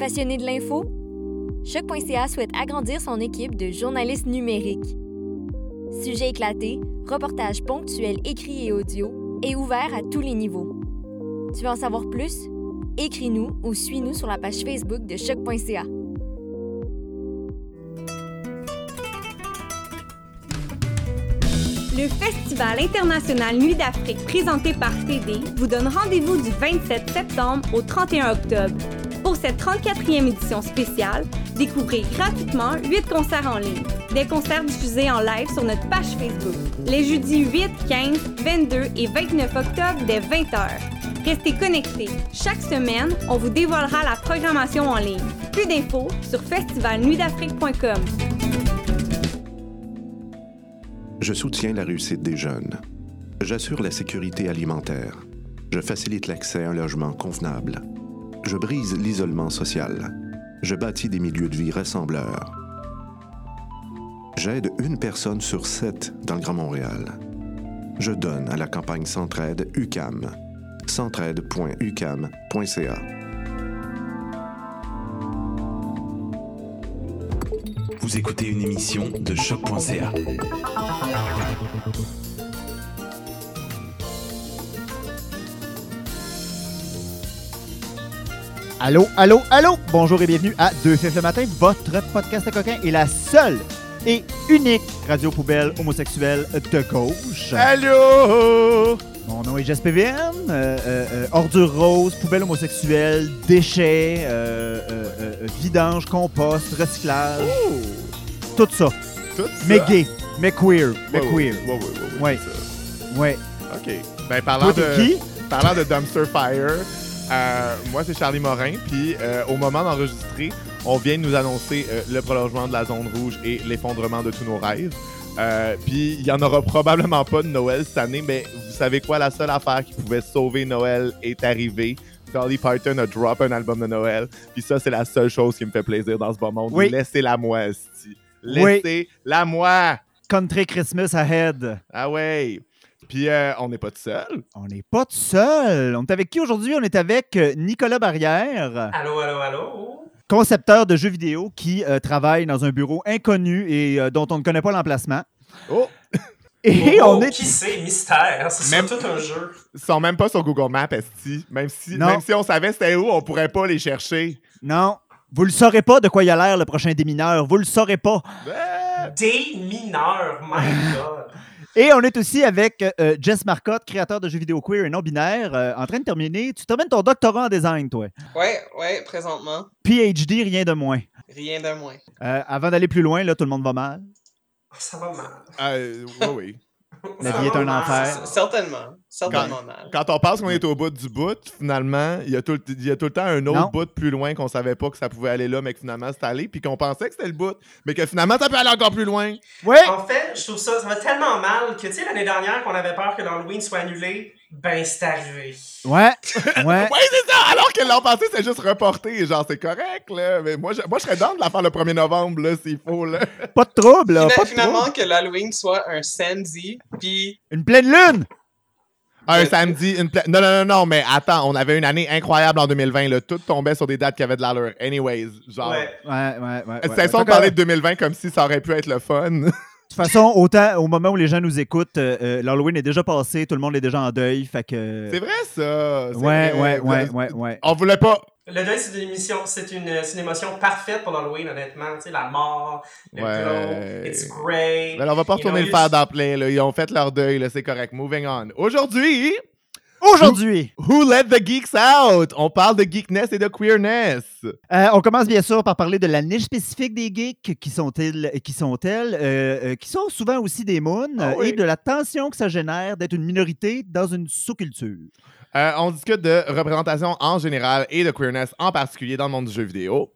Passionné de l'info? Choc.ca souhaite agrandir son équipe de journalistes numériques. Sujets éclatés, reportages ponctuels écrits et audio et ouverts à tous les niveaux. Tu veux en savoir plus? Écris-nous ou suis-nous sur la page Facebook de Choc.ca. Le Festival international Nuit d'Afrique présenté par TD vous donne rendez-vous du 27 septembre au 31 octobre. Pour cette 34e édition spéciale, découvrez gratuitement 8 concerts en ligne. Des concerts diffusés en live sur notre page Facebook. Les jeudis 8, 15, 22 et 29 octobre dès 20h. Restez connectés. Chaque semaine, on vous dévoilera la programmation en ligne. Plus d'infos sur festivalnuitdafrique.com. Je soutiens la réussite des jeunes. J'assure la sécurité alimentaire. Je facilite l'accès à un logement convenable. Je brise l'isolement social. Je bâtis des milieux de vie rassembleurs. J'aide une personne sur sept dans le Grand Montréal. Je donne à la campagne Centraide UCAM. centraide.ucam.ca. Vous écoutez une émission de choc.ca. Allô, allô, allô! Bonjour et bienvenue à 2 Fifs le matin, votre podcast à coquin et la seule et unique radio poubelle homosexuelle de gauche. Allô? Mon nom est Jess PVN, euh, euh, euh, ordure rose, poubelle homosexuelle, déchets, vidange, compost, recyclage, tout ça. Tout Mais ça? gay, mais queer, mais Ouais, queer. Ouais, ouais, ouais, ouais, Ouais. c'est ça. Ouais. OK. Ben, parlant Toi, de, qui? parlant de Dumpster Fire, euh, moi, c'est Charlie Morin. Puis, euh, au moment d'enregistrer, on vient de nous annoncer euh, le prolongement de la zone rouge et l'effondrement de tous nos rêves. Euh, puis, il y en aura probablement pas de Noël cette année, mais vous savez quoi? La seule affaire qui pouvait sauver Noël est arrivée. Dolly Parton a drop un album de Noël. Puis ça, c'est la seule chose qui me fait plaisir dans ce bon monde. Oui. Laissez-la moi. Laissez-la moi. Country Christmas ahead. Ah ouais. Puis euh, on n'est pas tout seul. On n'est pas tout seul. On est avec qui aujourd'hui? On est avec euh, Nicolas Barrière, Allô, allô, allô? concepteur de jeux vidéo qui euh, travaille dans un bureau inconnu et euh, dont on ne connaît pas l'emplacement. Oh, Et Oh, on est Qui c'est? Mystère. C'est Même- tout un jeu. ils sont même pas sur Google Maps, esti. Même si, Non. même si on savait c'était où, on pourrait pas les chercher. Non, vous le saurez pas de quoi il a l'air le prochain démineur. Vous le saurez pas. Des mineurs, my god. Et on est aussi avec euh, Jess Marcotte, créateur de jeux vidéo queer et non binaire, euh, en train de terminer. Tu termines ton doctorat en design, toi. Ouais, ouais, présentement, PhD, rien de moins. rien de moins. Euh, avant d'aller plus loin, là, tout le monde va mal. Ça va mal. Euh, oui, oui. La vie est un mal. enfer. C- Certainement, mal. Quand on pense qu'on est au bout du bout, finalement, il y, a tout, il y a tout le temps un autre Non. bout plus loin qu'on savait pas que ça pouvait aller là, mais que finalement c'est allé, puis qu'on pensait que c'était le bout, mais que finalement ça peut aller encore plus loin. Oui! En fait, je trouve ça, ça va tellement mal que, tu sais, l'année dernière, qu'on avait peur que l'Halloween soit annulé, ben, c'est arrivé. Ouais, ouais. Oui, c'est ça! Alors que l'an passé, c'est juste reporté. Genre, c'est correct, là. Mais moi, je, moi, je serais dans de la faire le 1er novembre, là, s'il faut, là. Pas de trouble, là. Pas de finalement, trouble. que l'Halloween soit un samedi, puis Une pleine lune! Un samedi, une pla- Non, non, non, non, mais attends, on avait une année incroyable en 2020, là. Tout tombait sur des dates qui avaient de l'allure. Anyways, genre. Ouais. Ouais, ouais, ouais. C'est Fait que, parler de 2020 comme si ça aurait pu être le fun. De toute façon, autant au moment où les gens nous écoutent, euh, euh, l'Halloween est déjà passé, tout le monde est déjà en deuil, fait que... c'est vrai, ça. Ouais, vrai. ouais, ouais, ouais, ouais. On voulait pas. Le deuil, c'est une émission, c'est une, émotion parfaite pour l'Halloween, honnêtement. Tu sais, la mort, le Ouais. glow, it's great. Ben, on va pas You retourner know, le faire dans plein, là. Ils ont fait leur deuil, là. C'est correct. Moving on. Aujourd'hui, Aujourd'hui, Who Let the Geeks Out? On parle de geekness et de queerness. euh, on commence bien sûr par parler de la niche spécifique des geeks, qui sont-ils, qui sont-elles, euh, euh, qui sont souvent aussi des moons, Ah euh, oui. et de la tension que ça génère d'être une minorité dans une sous-culture. Euh, on discute de représentation en général et de queerness en particulier dans le monde du jeu vidéo.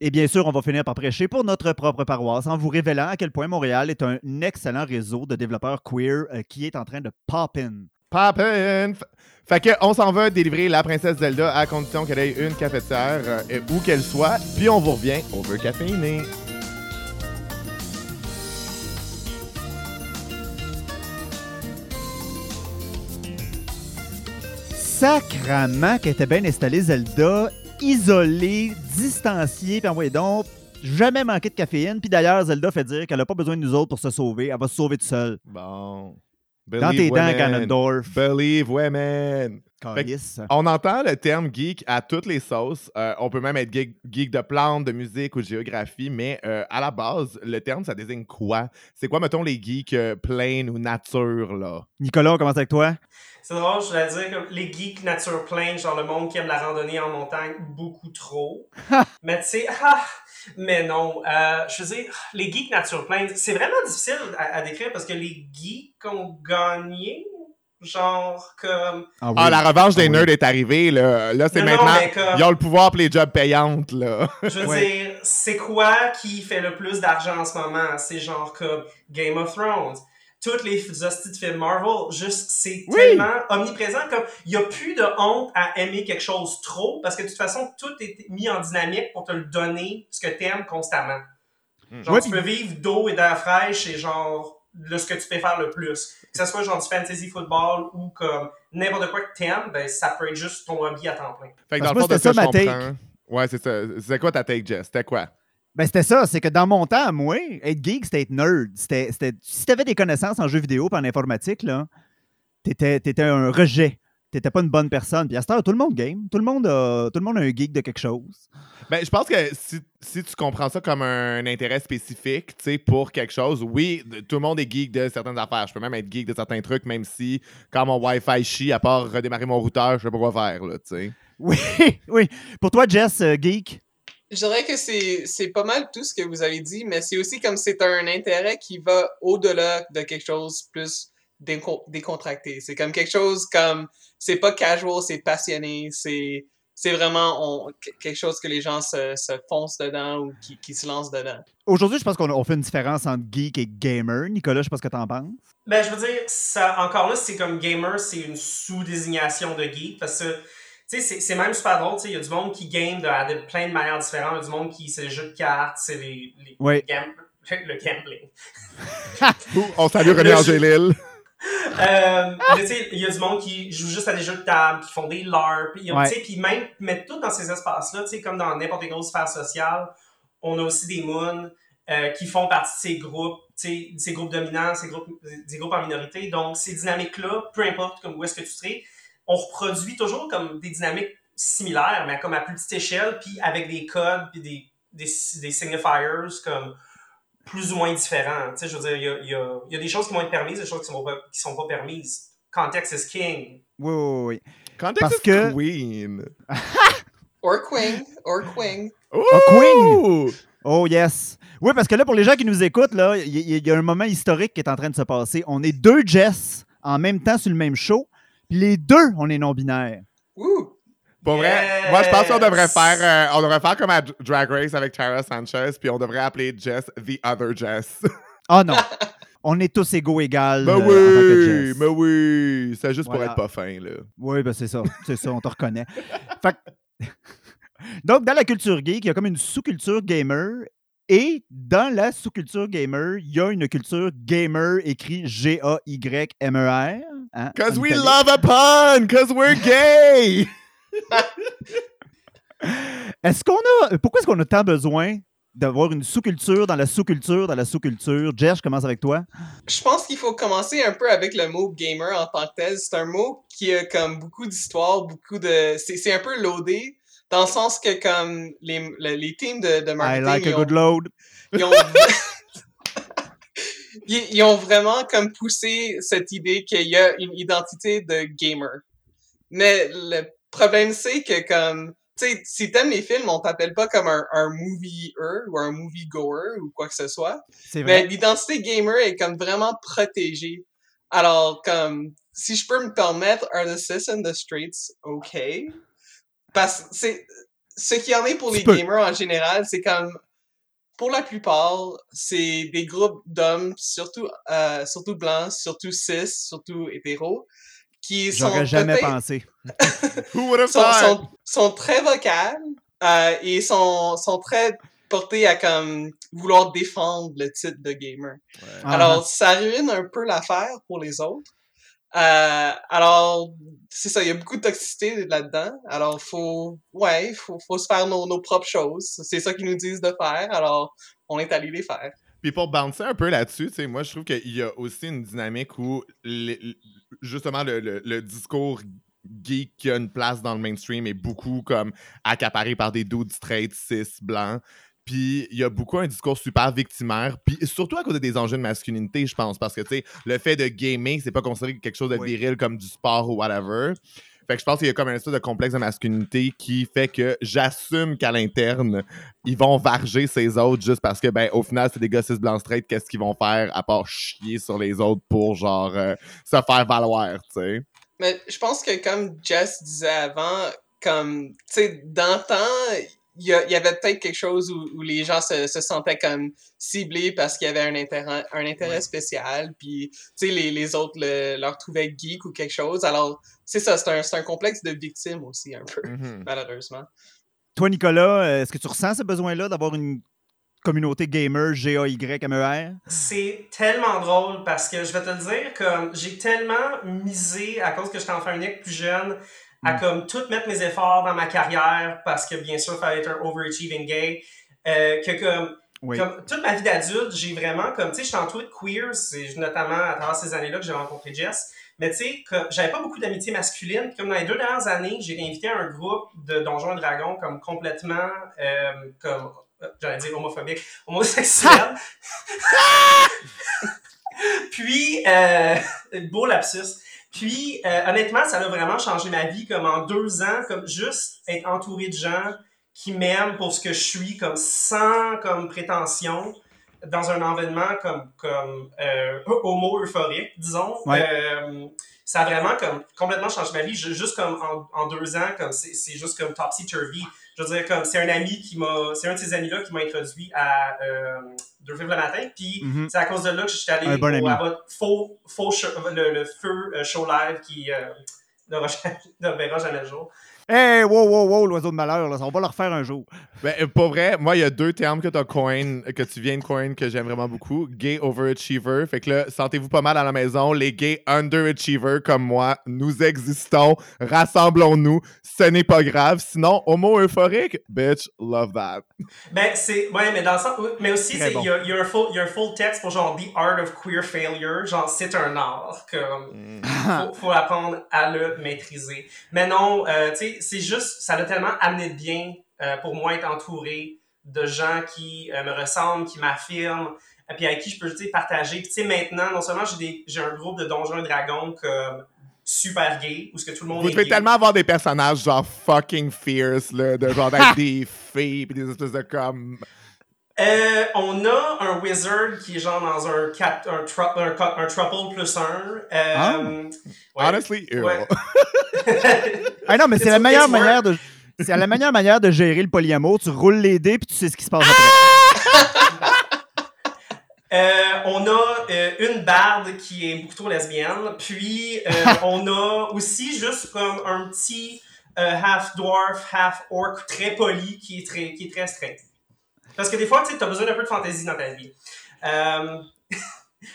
Et bien sûr, on va finir par prêcher pour notre propre paroisse en vous révélant à quel point Montréal est un excellent réseau de développeurs queer euh, qui est en train de pop in. Poppin'! F- Fait que on s'en va délivrer la princesse Zelda à condition qu'elle ait une cafetière euh, où qu'elle soit, puis on vous revient over caféiné. Sacrament qu'elle était bien installée, Zelda, isolée, distanciée, puis envoyez donc, jamais manqué de caféine. Puis d'ailleurs, Zelda fait dire qu'elle n'a pas besoin de nous autres pour se sauver, elle va se sauver toute seule. Bon. Dans tes dents. Ganondorf. Believe women. On entend le terme geek à toutes les sauces. Euh, on peut même être geek, geek de plantes, de musique ou de géographie, mais euh, à la base, le terme, ça désigne quoi? C'est quoi, mettons, les geeks euh, plain ou nature, là? Nicolas, on commence avec toi. C'est drôle, je voulais dire que les geeks nature plain, genre le monde qui aime la randonnée en montagne, beaucoup trop. mais tu sais, ah, mais non. Euh, je veux dire, les geeks nature plain, c'est vraiment difficile à, à décrire parce que les geeks ont gagné. Genre comme. Ah, oui. Ah, la revanche des Ah oui. nerds est arrivée, là. Là, c'est Non, non, maintenant. comme- Ils ont le pouvoir pour les jobs payantes, là. Je veux Ouais. dire, c'est quoi qui fait le plus d'argent en ce moment? C'est genre comme Game of Thrones. Toutes les hosties de films Marvel, juste, c'est Oui. tellement omniprésent comme il n'y a plus de honte à aimer quelque chose trop parce que de toute façon, tout est mis en dynamique pour te le donner ce que t'aimes constamment. Genre, Ouais, tu puis- peux vivre d'eau et d'air fraîche et genre, le, ce que tu peux faire le plus. Que ce soit genre du fantasy football ou comme n'importe quoi que t'aimes, ben ça peut être juste ton hobby à temps plein. Fait que Parce dans le fond, de c'était ça, je ma comprends. Ouais, c'est ça. C'est quoi ta take, Jess? C'était quoi? Ben, c'était ça, c'est que dans mon temps, moi, être geek, c'était être nerd. C'était, c'était- si t'avais des connaissances en jeux vidéo et en informatique, là, t'étais, t'étais un rejet. T'étais pas une bonne personne. Puis à cette heure, tout le monde game. Tout le monde a, tout le monde a un geek de quelque chose. Ben, je pense que si, si tu comprends ça comme un intérêt spécifique, tu sais, pour quelque chose, oui, tout le monde est geek de certaines affaires. Je peux même être geek de certains trucs, même si, quand mon Wi-Fi chie, à part redémarrer mon routeur, je sais pas quoi faire, là, tu sais. Oui, oui. Pour toi, Jess, euh, geek, Je dirais que c'est c'est pas mal tout ce que vous avez dit, mais c'est aussi comme c'est un intérêt qui va au-delà de quelque chose plus décontracté. C'est comme quelque chose comme c'est pas casual, c'est passionné, c'est c'est vraiment on- que- quelque chose que les gens se, se foncent dedans ou qui, qui se lancent dedans. aujourd'hui, je pense qu'on on fait une différence entre geek et gamer. Nicolas, je sais pas ce que t'en penses. Ben, je veux dire, ça, encore là, c'est comme gamer, c'est une sous-désignation de geek, parce que, tu sais, c'est- c'est même super drôle, tu sais, il y a du monde qui game de, de plein de manières différentes, il y a du monde qui, c'est les jeux de cartes, c'est les, les Oui. gam- le gambling. On salue René Angélil. Euh, tu sais, il y a du monde qui joue juste à des jeux de table, qui font des LARP, a- Ouais. puis même mettre tout dans ces espaces-là, tu sais, comme dans n'importe quelle grosse sphère sociale, on a aussi des moons euh, qui font partie de ces groupes, tu sais, ces groupes dominants, ces groupes, des groupes en minorité. Donc, ces dynamiques-là, peu importe comme où est-ce que tu serais, on reproduit toujours comme des dynamiques similaires, mais comme à plus petite échelle, puis avec des codes, puis des, des, des signifiers comme plus ou moins différents. Tu sais, je veux dire, il y a, il y, a, il y a des choses qui vont être permises, des choses qui sont pas, qui sont pas permises. Context is king. Oui, oui, oui. Context Parce is que- Queen. Or Queen, or Queen. Ouh! Queen! Oh yes. Oui, parce que là, pour les gens qui nous écoutent, là, il y, il y a un moment historique qui est en train de se passer. On est deux Jess en même temps sur le même show, puis les deux, on est non-binaires. Ouh! Pour vrai, moi je pense qu'on devrait faire euh, on devrait faire comme à Drag Race avec Tara Sanchez, puis on devrait appeler Jess The Other Jess. Ah non. on est tous égaux égales. ben euh, oui, Jess. mais oui, c'est juste Voilà. pour être pas fin là. Oui, ben c'est ça. C'est ça, on te reconnaît. Fait que- Donc, dans la culture geek, il y a comme une sous-culture gamer. Et dans la sous-culture gamer, il y a une culture gamer écrit G-A-Y-M-E-R. hein, Cause en we italique. love a pun, cause we're gay. Est-ce qu'on a. Pourquoi est-ce qu'on a tant besoin d'avoir une sous-culture dans la sous-culture dans la sous-culture? Jess, je commence avec toi. Je pense qu'il faut commencer un peu avec le mot gamer en tant que tel. C'est un mot qui a comme beaucoup d'histoire, beaucoup de. C'est un peu loadé, dans le sens que comme les, le- les teams de, de I marketing. like a ils ont- good load. ils ont, ils, ils ont vraiment comme poussé cette idée qu'il y a une identité de gamer. Mais le problème, c'est que comme, tu sais, si t'aimes les films, on t'appelle pas comme un, un ou un movie goer ou quoi que ce soit. Mais l'identité gamer est comme vraiment protégée. Alors, comme, si je peux me permettre, are the cis in the streets okay? Parce que c'est, ce qu'il y en est pour les gamers en général, c'est comme pour la plupart, c'est des groupes d'hommes, surtout euh, surtout blancs, surtout cis, surtout hétéros, qui sont J'aurais jamais pensé. Who would have sont, thought? sont, sont très vocales euh, et sont, sont très portés à comme vouloir défendre le titre de gamer. Alors, ça ruine un peu l'affaire pour les autres. Euh, alors, c'est ça, il y a beaucoup de toxicité là-dedans. Alors, faut, ouais, faut, faut se faire nos, nos propres choses. C'est ça qu'ils nous disent de faire. Alors, on est allé les faire. Puis pour bouncer un peu là-dessus, tu sais, moi, je trouve qu'il y a aussi une dynamique où, justement, le, le- le discours geek qui a une place dans le mainstream est beaucoup comme accaparé par des dudes straight, cis, blancs. Puis il y a beaucoup un discours super victimaire, puis surtout à cause des enjeux de masculinité, je pense, parce que, tu sais, le fait de gamer, c'est pas considéré quelque chose de Oui. viril comme du sport ou whatever. Fait que je pense qu'il y a comme un espèce de complexe de masculinité qui fait que j'assume qu'à l'interne, ils vont varger ces autres juste parce que, ben, au final, c'est des gars cis blancs straight, qu'est-ce qu'ils vont faire à part chier sur les autres pour, genre, euh, se faire valoir, tu sais? Mais je pense que comme Jess disait avant, comme, tu sais, d'antan, il y, avait peut-être quelque chose où, où les gens se, se sentaient comme ciblés parce qu'il y avait un intérêt, un intérêt spécial, puis, tu sais, les, les autres le- leur trouvaient geek ou quelque chose. Alors, c'est ça, c'est un, complexe de victime aussi, un peu, Mhm. malheureusement. Toi, Nicolas, est-ce que tu ressens ce besoin-là d'avoir une communauté gamer G-A-Y-M-E-R? C'est tellement drôle parce que je vais te le dire, comme j'ai tellement misé à cause que j'étais enfant unique plus jeune à Mm. comme tout mettre mes efforts dans ma carrière parce que bien sûr, il fallait être un overachieving gay. euh, que comme, Oui. comme toute ma vie d'adulte, j'ai vraiment comme, tu sais, j'étais entouré de queers, c'est notamment à travers ces années-là que j'ai rencontré Jess. Mais tu sais, j'avais pas beaucoup d'amitié masculine. Comme dans les deux dernières années, j'ai invité un groupe de Donjons et Dragons comme complètement, euh, comme, j'allais dire homophobique, homosexuel. Puis, euh, beau lapsus. Puis, euh, honnêtement, ça a vraiment changé ma vie, comme en deux ans, comme juste être entouré de gens qui m'aiment pour ce que je suis, comme sans comme prétention, dans un environnement comme, comme euh, homo-euphorique, disons. Ouais. Euh, ça a vraiment comme complètement changé ma vie, ju- juste comme en, en deux ans, comme c'est c'est juste comme topsy-turvy. Je veux dire, comme c'est un ami qui m'a, c'est un de ces amis-là qui m'a introduit à euh, Deux Vivres le matin, puis Mhm. c'est à cause de là que je suis allé Un bon au, ami. à votre faux, faux show- le, le feu euh, show live qui euh, ne, verra jamais le jour. Hey, wow, wow, wow, l'oiseau de malheur, là, on va le refaire un jour. Ben, euh, pas vrai, moi, il y a deux termes que, t'as coin, que tu viens de coin que j'aime vraiment beaucoup. Gay overachiever. Fait que là, sentez-vous pas mal à la maison. Les gays underachievers comme moi, nous existons. Rassemblons-nous. Ce n'est pas grave. Sinon, homo euphorique, bitch, love that. Ben, c'est. Ouais, mais dans le sens. Mais aussi, il bon. y, a, y a y a un full texte pour genre The Art of Queer Failure. Genre, c'est un art. Comme. faut, faut apprendre à le maîtriser. Mais non, euh, tu sais, c'est juste. Ça l'a tellement amené de bien euh, pour moi être entouré de gens qui euh, me ressemblent, qui m'affirment, et puis avec qui je peux, tu sais, partager. Puis, tu sais, maintenant, non seulement j'ai des- j'ai un groupe de Donjons et Dragons comme super gay, où ce que tout le monde Vous est devez gay. tellement avoir des personnages genre fucking fierce, là, de genre d'être des filles pis des espèces de comme. Euh, on a un wizard qui est genre dans un, cap, un, tru- un, un triple plus un. Euh, Ah. ouais. Honestly, ew. Ouais. Ah non, mais c'est la meilleure manière de. C'est la meilleure manière de gérer le polyamour. Tu roules les dés puis tu sais ce qui se passe après. Euh, on a euh, une barde qui est beaucoup trop lesbienne. Puis, euh, on a aussi juste comme un petit euh, half dwarf, half orc très poli qui est très, qui est très straight. Parce que des fois, tu sais, as besoin d'un peu de fantaisie dans ta vie. Euh,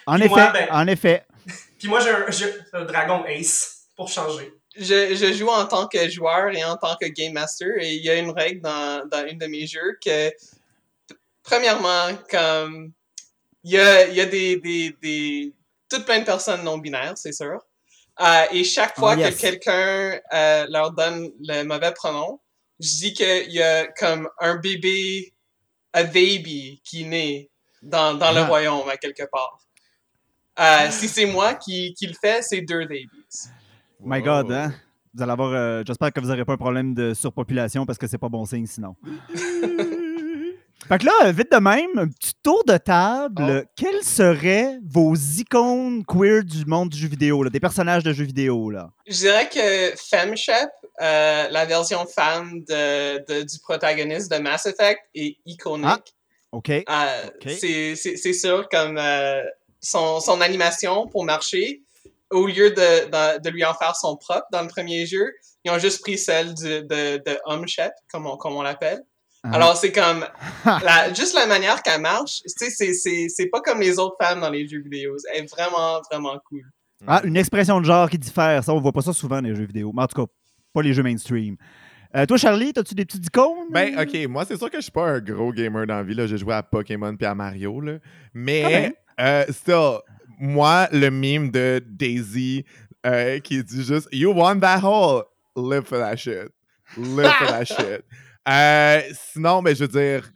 En effet, moi, ben- en effet. puis moi, j'ai un, j'ai un dragon ace pour changer. Je, je joue en tant que joueur et en tant que game master et il y a une règle dans, dans une de mes jeux que premièrement comme il y a, il y a des, des, des toutes plein de personnes non binaires c'est sûr Euh, et chaque fois Ah, yes. que quelqu'un euh, leur donne le mauvais pronom je dis qu'il y a comme un bébé a baby qui naît dans, dans le Ah. royaume à quelque part Euh, si c'est moi qui, qui le fait c'est deux babies My God, hein? Vous allez avoir. euh, J'espère que vous n'aurez pas un problème de surpopulation parce que c'est pas bon signe sinon. Fait que là, vite de même, un petit tour de table. Oh. Quels seraient vos icônes queer du monde du jeu vidéo, là, des personnages de jeux vidéo? Là? Je dirais que FemShep, euh, la version femme de, de- du protagoniste de Mass Effect, est iconique. Ah, OK. Euh, Ok. c'est- sûr, comme euh, son, son animation pour marcher, au lieu de, de, de lui en faire son propre dans le premier jeu, ils ont juste pris celle de, de Homme Shep, comme on, comme on l'appelle. Ah. Alors, c'est comme, la, juste la manière qu'elle marche, tu sais, c'est- c'est c'est pas comme les autres femmes dans les jeux vidéo. Elle est vraiment, vraiment cool. Ah, une expression de genre qui diffère. Ça, on voit pas ça souvent dans les jeux vidéo. Mais en tout cas, pas les jeux mainstream. Euh, toi, Charlie, as-tu des petites icônes? Ben, ok, moi, c'est sûr que je suis pas un gros gamer dans la vie. J'ai joué à Pokémon puis à Mario. Là. Mais, même. euh, still, moi, le meme de Daisy euh, qui dit juste You want that hole? Live for that shit. Live for that shit. Euh, sinon, ben, je veux dire,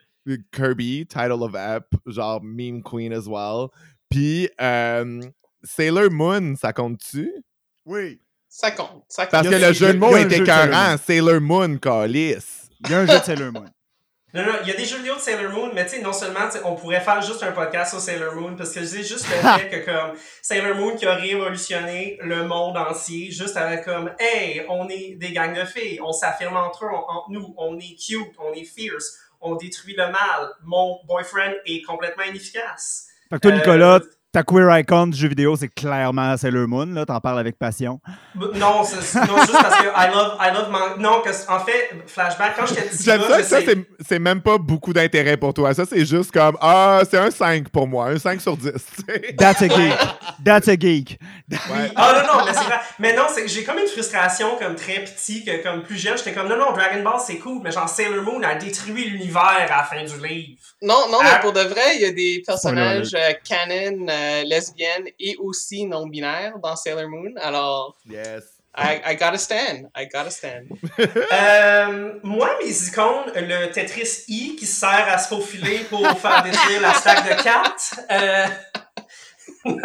Kirby, Title of App, genre meme queen as well. Puis, euh, Sailor Moon, ça compte-tu? Oui. Ça compte. Ça compte. Parce que le jeu de mots est écœurant. Sailor Moon, calice. Il y a un jeu de Sailor Moon. Non, non, il y a des jeux vidéo de Sailor Moon, mais tu sais, non seulement, tu sais, on pourrait faire juste un podcast sur Sailor Moon, parce que c'est juste le fait que, comme, Sailor Moon qui a révolutionné le monde entier, juste avec comme, hey, on est des gangs de filles, on s'affirme entre eux, on- entre nous, on est cute, on est fierce, on détruit le mal, mon boyfriend est complètement inefficace. Fait que toi, Euh, Nicolas, ta queer icon du jeu vidéo, c'est clairement Sailor Moon. Là, t'en parles avec passion. B- Non, c'est non, juste parce que I love, I love man- Non, que, en fait, flashback, quand j'étais petit, J'aime ça c'est- c'est même pas beaucoup d'intérêt pour toi. Ça, c'est juste comme, ah, c'est un 5 pour moi, un 5 sur 10. tu sais. That's a geek. That's a geek. Ouais. Ah non, non, mais c'est vrai. Mais non, c'est que j'ai comme une frustration comme très petit, que comme plus jeune, j'étais comme non, non, Dragon Ball c'est cool, mais genre Sailor Moon a détruit l'univers à la fin du livre. Non, non, Ah. mais pour de vrai, il y a des personnages euh, canon, euh, lesbiennes et aussi non-binaires dans Sailor Moon. Alors, Yes. I, I gotta stand. I gotta stand. Euh, moi, mes icônes, le Tetris I qui sert à se faufiler pour faire détruire la stack de cartes. Euh,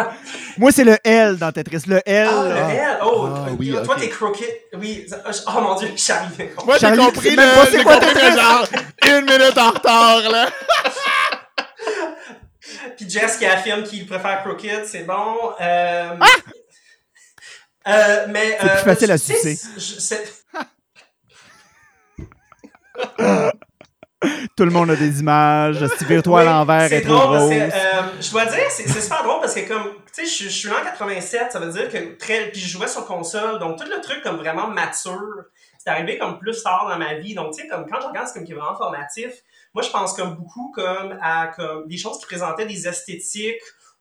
Moi, c'est le L dans Tetris. Le L. ah, le là. L. Oh, Ah, toi, oui, toi, ok. t'es crooked. Oui. Oh mon dieu, j'arrive. Moi, j'ai Charlie, compris, c'est même pas c'est j'ai quoi compris Tetris. genre une minute en retard, là. Puis Jess qui affirme qu'il préfère Crooked, c'est bon. Euh, Ah! euh, mais, C'est euh, plus facile à sucer. Tout le monde a des images. Si vire-toi à l'envers c'est est trop drôle parce rose. que, euh, je dois dire, c'est c'est super drôle parce que comme, tu sais, je, je suis né en 87, ça veut dire que très, puis je jouais sur console, donc tout le truc comme vraiment mature, c'est arrivé comme plus tard dans ma vie, donc tu sais, comme quand je regarde, c'est comme qui est vraiment formatif, moi je pense comme beaucoup comme à comme des choses qui présentaient des esthétiques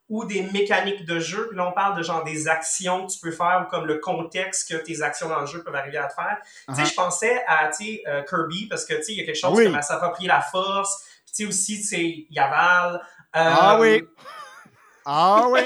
ou des mécaniques de jeu, puis là on parle de genre des actions que tu peux faire ou comme le contexte que tes actions dans le jeu peuvent arriver à te faire. Tu sais, Uh-huh. je pensais à, tu sais, euh, Kirby parce que, tu sais, il y a quelque chose Oui. comme à s'approprier la force, puis tu sais aussi, tu sais, Yaval. euh, Ah oui. Ah oui.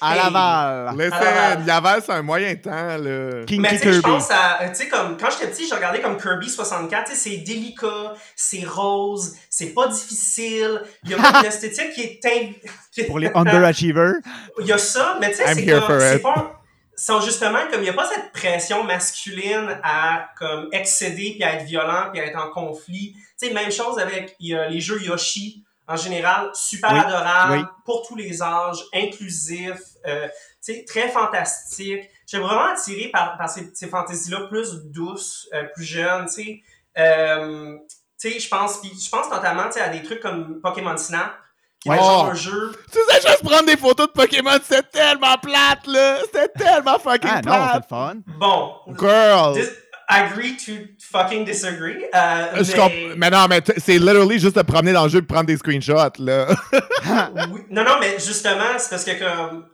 À. Laval. Listen, Yaval, c'est un moyen temps, là. Kinky Mais tu sais, je Kirby. pense à, euh, tu sais, comme, quand j'étais petit, je regardais comme Kirby 64, tu sais, c'est délicat, c'est rose, c'est pas difficile, il y a une esthétique qui est... in- Pour les underachievers. Il y a ça, mais tu sais, I'm c'est here comme, for c'est it. pas, sont justement comme, il n'y a pas cette pression masculine à, comme, excéder puis à être violent puis à être en conflit. Tu sais, même chose avec, il y a les jeux Yoshi, en général, super Oui, adorable, oui. pour tous les âges, inclusif, euh, tu sais, très fantastique. J'ai vraiment attiré par, par ces, ces fantaisies-là plus douces, euh, plus jeunes, tu sais. Euh, tu sais, je pense, je pense notamment, à des trucs comme Pokémon Snap, qui est Ouais. genre Oh. un jeu Tu sais, juste prendre des photos de Pokémon, c'est tellement plate, là. C'était tellement fucking Ah non, plate. fun. Bon, Girl. dis- agree to fucking disagree. Euh, Je mais, non, mais c'est literally juste de promener dans le jeu et prendre des screenshots, là. oui- non, non, mais justement, c'est parce que comme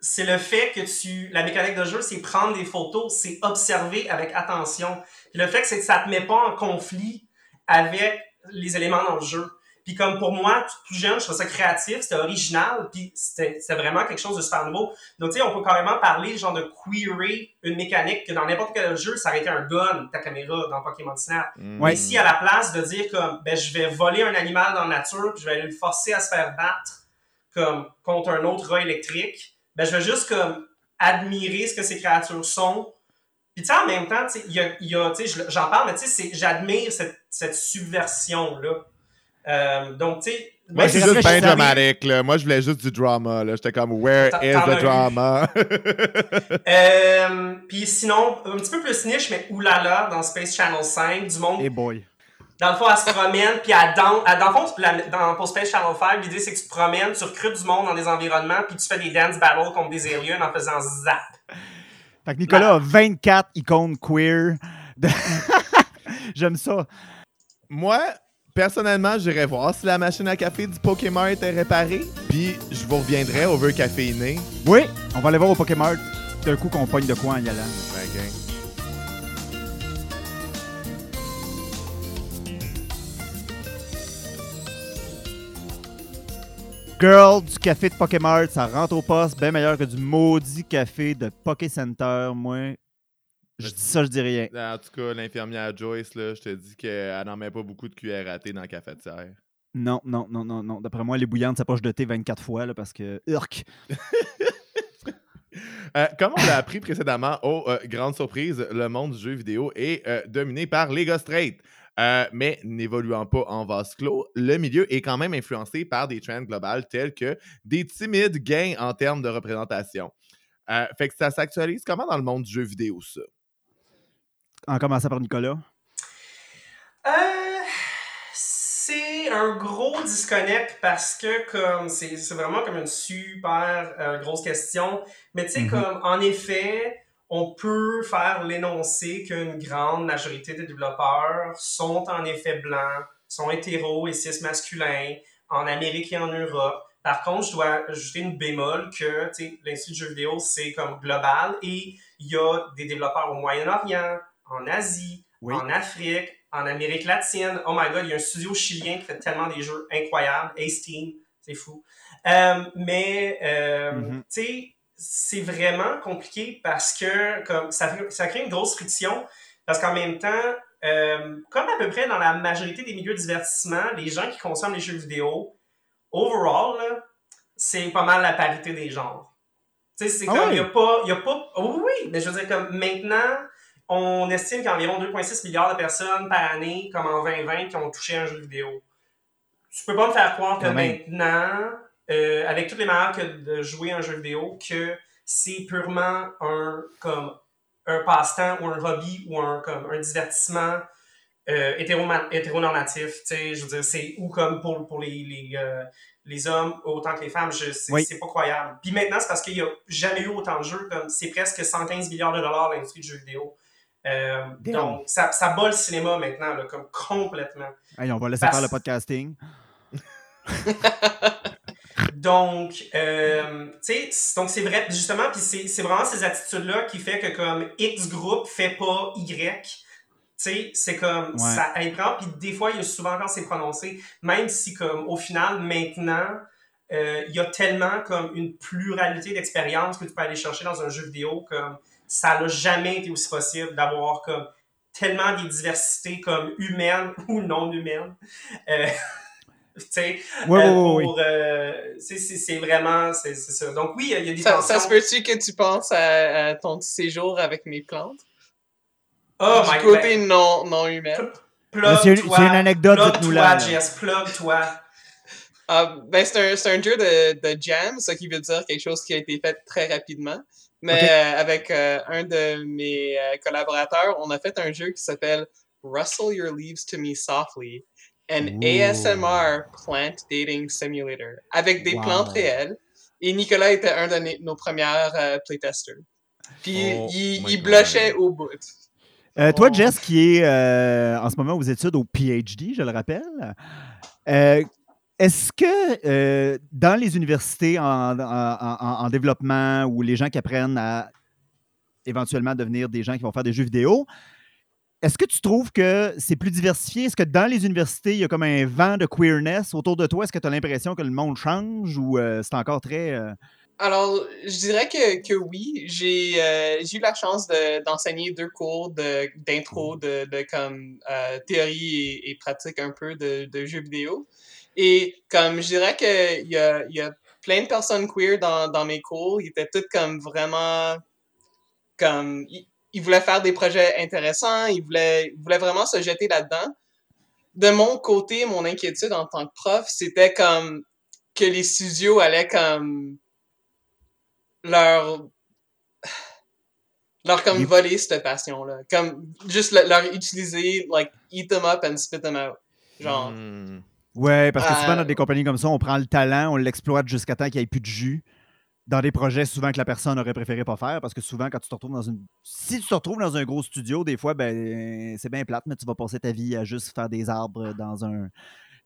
c'est le fait que tu. La mécanique de jeu, c'est prendre des photos, c'est observer avec attention. Puis le fait c'est que ça te met pas en conflit avec les éléments dans le jeu. Puis comme pour moi, plus jeune, je trouvais ça créatif, c'était original, puis c'était vraiment quelque chose de super nouveau. Donc, tu sais, on peut carrément parler genre de queerer une mécanique que dans n'importe quel jeu, ça aurait été un gun, ta caméra, dans Pokémon Snap. Ouais. Mais ici, à la place de dire comme, ben, je vais voler un animal dans la nature, puis je vais le forcer à se faire battre comme contre un autre rat électrique, ben, je vais juste comme admirer ce que ces créatures sont. Puis tu sais, en même temps, tu sais, j'en parle, mais tu sais, j'admire cette, cette subversion-là. Euh, donc, tu sais. Moi, c'est juste bien dramatique. Là. Moi, je voulais juste du drama. là. J'étais comme, where T'en- is the drama? Euh, Puis sinon, un petit peu plus niche, mais oulala, dans Space Channel 5, du monde Hey boy. Dans le fond, elle se promène, puis elle danse. elle- Dans le fond, la- dans, pour Space Channel 5, l'idée, c'est que tu te promènes, tu recrutes du monde dans des environnements, puis tu fais des dance battles contre des aliens en faisant zap. Fait que Nicolas a 24 icônes queer. de- J'aime ça. Moi, personnellement, j'irais voir si la machine à café du Pokémon était réparée. Puis, je vous reviendrai au vœu caféiné. Oui, on va aller voir au Pokémon d'un coup qu'on pogne de quoi en y allant. Girl, du café de Pokémon, ça rentre au poste, bien meilleur que du maudit café de Poké Center. Moi, je dis ça, je dis rien. En tout cas, l'infirmière Joyce, là, je te dis qu'elle n'en met pas beaucoup de cuillères à thé dans la cafetière. Non, non, non, non, non. D'après moi, les bouillantes s'approchent de thé 24 fois là, parce que. Urk! Euh, comme on l'a appris précédemment, aux euh, grandes surprises, le monde du jeu vidéo est euh, dominé par les gars straight. Euh, mais n'évoluant pas en vase clos, le milieu est quand même influencé par des trends globales tels que des timides gains en termes de représentation. Euh, fait que ça s'actualise comment dans le monde du jeu vidéo, ça? En commençant par Nicolas? Euh, c'est un gros disconnect parce que comme c'est vraiment comme une super euh, grosse question. Mais tu sais, Mhm. comme en effet, on peut faire l'énoncé qu'une grande majorité des développeurs sont en effet blancs, sont hétéros et cis masculins en Amérique et en Europe. Par contre, je dois ajouter une bémol que tu sais, l'industrie du jeu vidéo, c'est comme global et il y a des développeurs au Moyen-Orient, en Asie, Oui. en Afrique, en Amérique latine. Oh my god, il y a un studio chilien qui fait tellement des jeux incroyables. Ace Team, c'est fou. Euh, mais, euh, Mhm. tu sais, c'est vraiment compliqué parce que comme ça, crée une grosse friction. Parce qu'en même temps, euh, comme à peu près dans la majorité des milieux de divertissement, les gens qui consomment les jeux vidéo, overall, c'est pas mal la parité des genres. Tu sais, c'est Ah comme, il ouais? n'y a pas, y a pas, oui, oui, mais je veux dire, comme maintenant, on estime qu'il y a environ 2,6 milliards de personnes par année, comme en 2020, qui ont touché un jeu vidéo. Tu peux pas me faire croire que maintenant, euh, avec toutes les manières que de jouer un jeu vidéo, que c'est purement un, comme, un passe-temps ou un hobby ou un, comme, un divertissement euh, hétéronormatif. Tu sais, je veux dire, c'est ou comme pour, pour les, les, euh, les hommes autant que les femmes, c'est Oui. pas croyable. Puis maintenant, c'est parce qu'il n'y a jamais eu autant de jeux, comme c'est presque 115 milliards de dollars l'industrie du jeu vidéo. Euh, donc, ça, ça bat le cinéma maintenant, là, comme complètement. Hey, on va laisser Parce- faire le podcasting. Donc, euh, tu sais, donc c'est vrai, justement, puis c'est vraiment ces attitudes-là qui fait que comme X groupe fait pas Y. Tu sais, c'est comme Ouais. ça elle prend, puis des fois, il y a souvent quand c'est prononcé, même si comme au final, maintenant, euh, il y a tellement comme une pluralité d'expériences que tu peux aller chercher dans un jeu vidéo, comme ça n'a jamais été aussi possible d'avoir comme tellement des diversités comme humaines ou non humaines. Euh, tu sais, Oui, oui, oui. pour, euh, c'est- vraiment, c'est c'est ça. Donc oui, il y a- des Ça, tensions. ça se peut-tu que tu penses à, à ton petit séjour avec mes plantes? Oh du my côté God. non, non humain. Plug C'est une- toi, c'est une anecdote, plug dites-nous-la, toi, là. Jess, plug toi. Ah, ben, c'est un, c'est un jeu de, de jam, ce qui veut dire quelque chose qui a été fait très rapidement. Mais euh, avec euh, un de mes euh, collaborateurs, on a fait un jeu qui s'appelle Rustle Your Leaves to Me Softly, an Ooh. ASMR Plant Dating Simulator, avec des Wow. plantes réelles. Et Nicolas était un de nos premières euh, playtesters. Puis Oh il, il blushait au bout. Euh, toi, Oh. Jess, qui est euh, en ce moment aux études au PhD, je le rappelle, euh, est-ce que euh, dans les universités en, en- en- en développement ou les gens qui apprennent à éventuellement devenir des gens qui vont faire des jeux vidéo, est-ce que tu trouves que c'est plus diversifié? Est-ce que dans les universités, il y a comme un vent de queerness autour de toi? Est-ce que tu as l'impression que le monde change ou euh, c'est encore très... euh, Alors, je dirais que, que oui. J'ai euh, eu la chance de- d'enseigner deux cours d'intro, de, de, comme théorie et, et pratique un peu de, de jeux vidéo. Et comme je dirais qu'il y a, y a plein de personnes queer dans, dans mes cours, ils étaient toutes comme vraiment comme ils, ils voulaient faire des projets intéressants, ils voulaient, ils voulaient vraiment se jeter là-dedans. de mon côté, mon inquiétude en tant que prof, c'était comme que les studios allaient comme leur leur comme voler cette passion là comme juste le- leur utiliser like eat them up and spit them out. Genre. Hmm. Ouais, parce que souvent, Euh, dans des compagnies comme ça, on prend le talent, on l'exploite jusqu'à temps qu'il n'y ait plus de jus. Dans des projets, souvent, que la personne aurait préféré pas faire, parce que souvent, quand tu te retrouves dans une. Si tu te retrouves dans un gros studio, des fois, ben, c'est bien plate, mais tu vas passer ta vie à juste faire des arbres dans un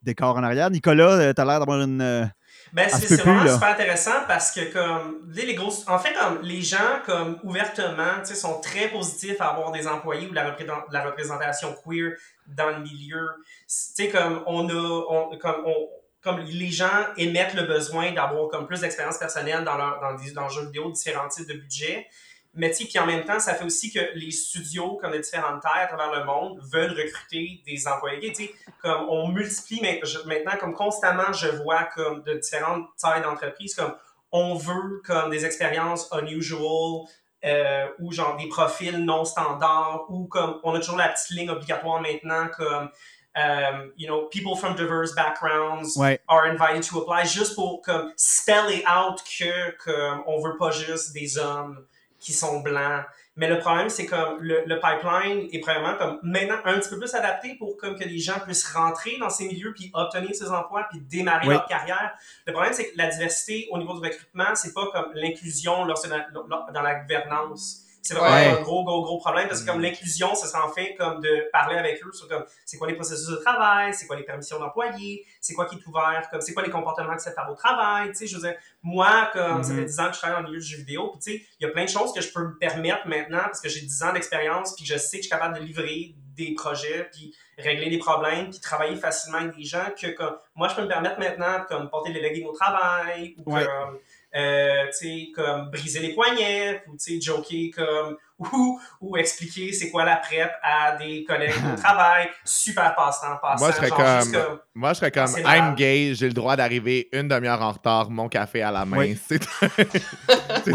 décor en arrière. Nicolas, tu as l'air d'avoir une. euh, Ben, c'est plus, vraiment super intéressant parce que comme les, les grosses en fait comme les gens comme ouvertement tu sais sont très positifs à avoir des employés ou de la, représentation queer dans le milieu tu sais comme on a on, comme on comme les gens émettent le besoin d'avoir comme plus d'expérience personnelle dans leur dans, des, dans le jeu vidéo différents types de budgets mais tu sais puis en même temps ça fait aussi que les studios comme de différentes terres à travers le monde veulent recruter des employés tu sais comme on multiplie maintenant comme constamment je vois comme de différentes tailles d'entreprises comme on veut comme des expériences unusual euh, ou genre des profils non standards ou comme on a toujours la petite ligne obligatoire maintenant comme um, you know people from diverse backgrounds Ouais. are invited to apply juste pour comme speller out que comme on veut pas juste des hommes qui sont blancs mais le problème, c'est comme le, le pipeline est vraiment comme maintenant un petit peu plus adapté pour comme que les gens puissent rentrer dans ces milieux puis obtenir ces emplois puis démarrer Oui. leur carrière. Le problème, c'est que la diversité au niveau du recrutement, c'est pas comme l'inclusion dans la gouvernance. C'est vraiment Ouais. un gros, gros, gros problème parce que comme l'inclusion, ça serait en fait comme de parler avec eux sur comme c'est quoi les processus de travail, c'est quoi les permissions d'employés, c'est quoi qui est ouvert, comme c'est quoi les comportements acceptables au travail, tu sais, je veux dire, moi, comme ça fait 10 ans que je travaille dans le milieu du jeu vidéo, puis tu sais, il y a plein de choses que je peux me permettre maintenant parce que j'ai 10 ans d'expérience, puis je sais que je suis capable de livrer des projets, puis régler des problèmes, puis travailler facilement avec des gens que comme moi, je peux me permettre maintenant comme porter les leggings au travail, ou Ouais. comme, euh, tu sais, comme briser les poignets, ou tu sais, joker comme, ou, ou expliquer c'est quoi la prep à des collègues au travail, super passe-temps, passant, Moi, je serais comme- Moi, je serais comme I'm gay, j'ai le droit d'arriver une demi-heure en retard, mon café à la main. Oui. C'est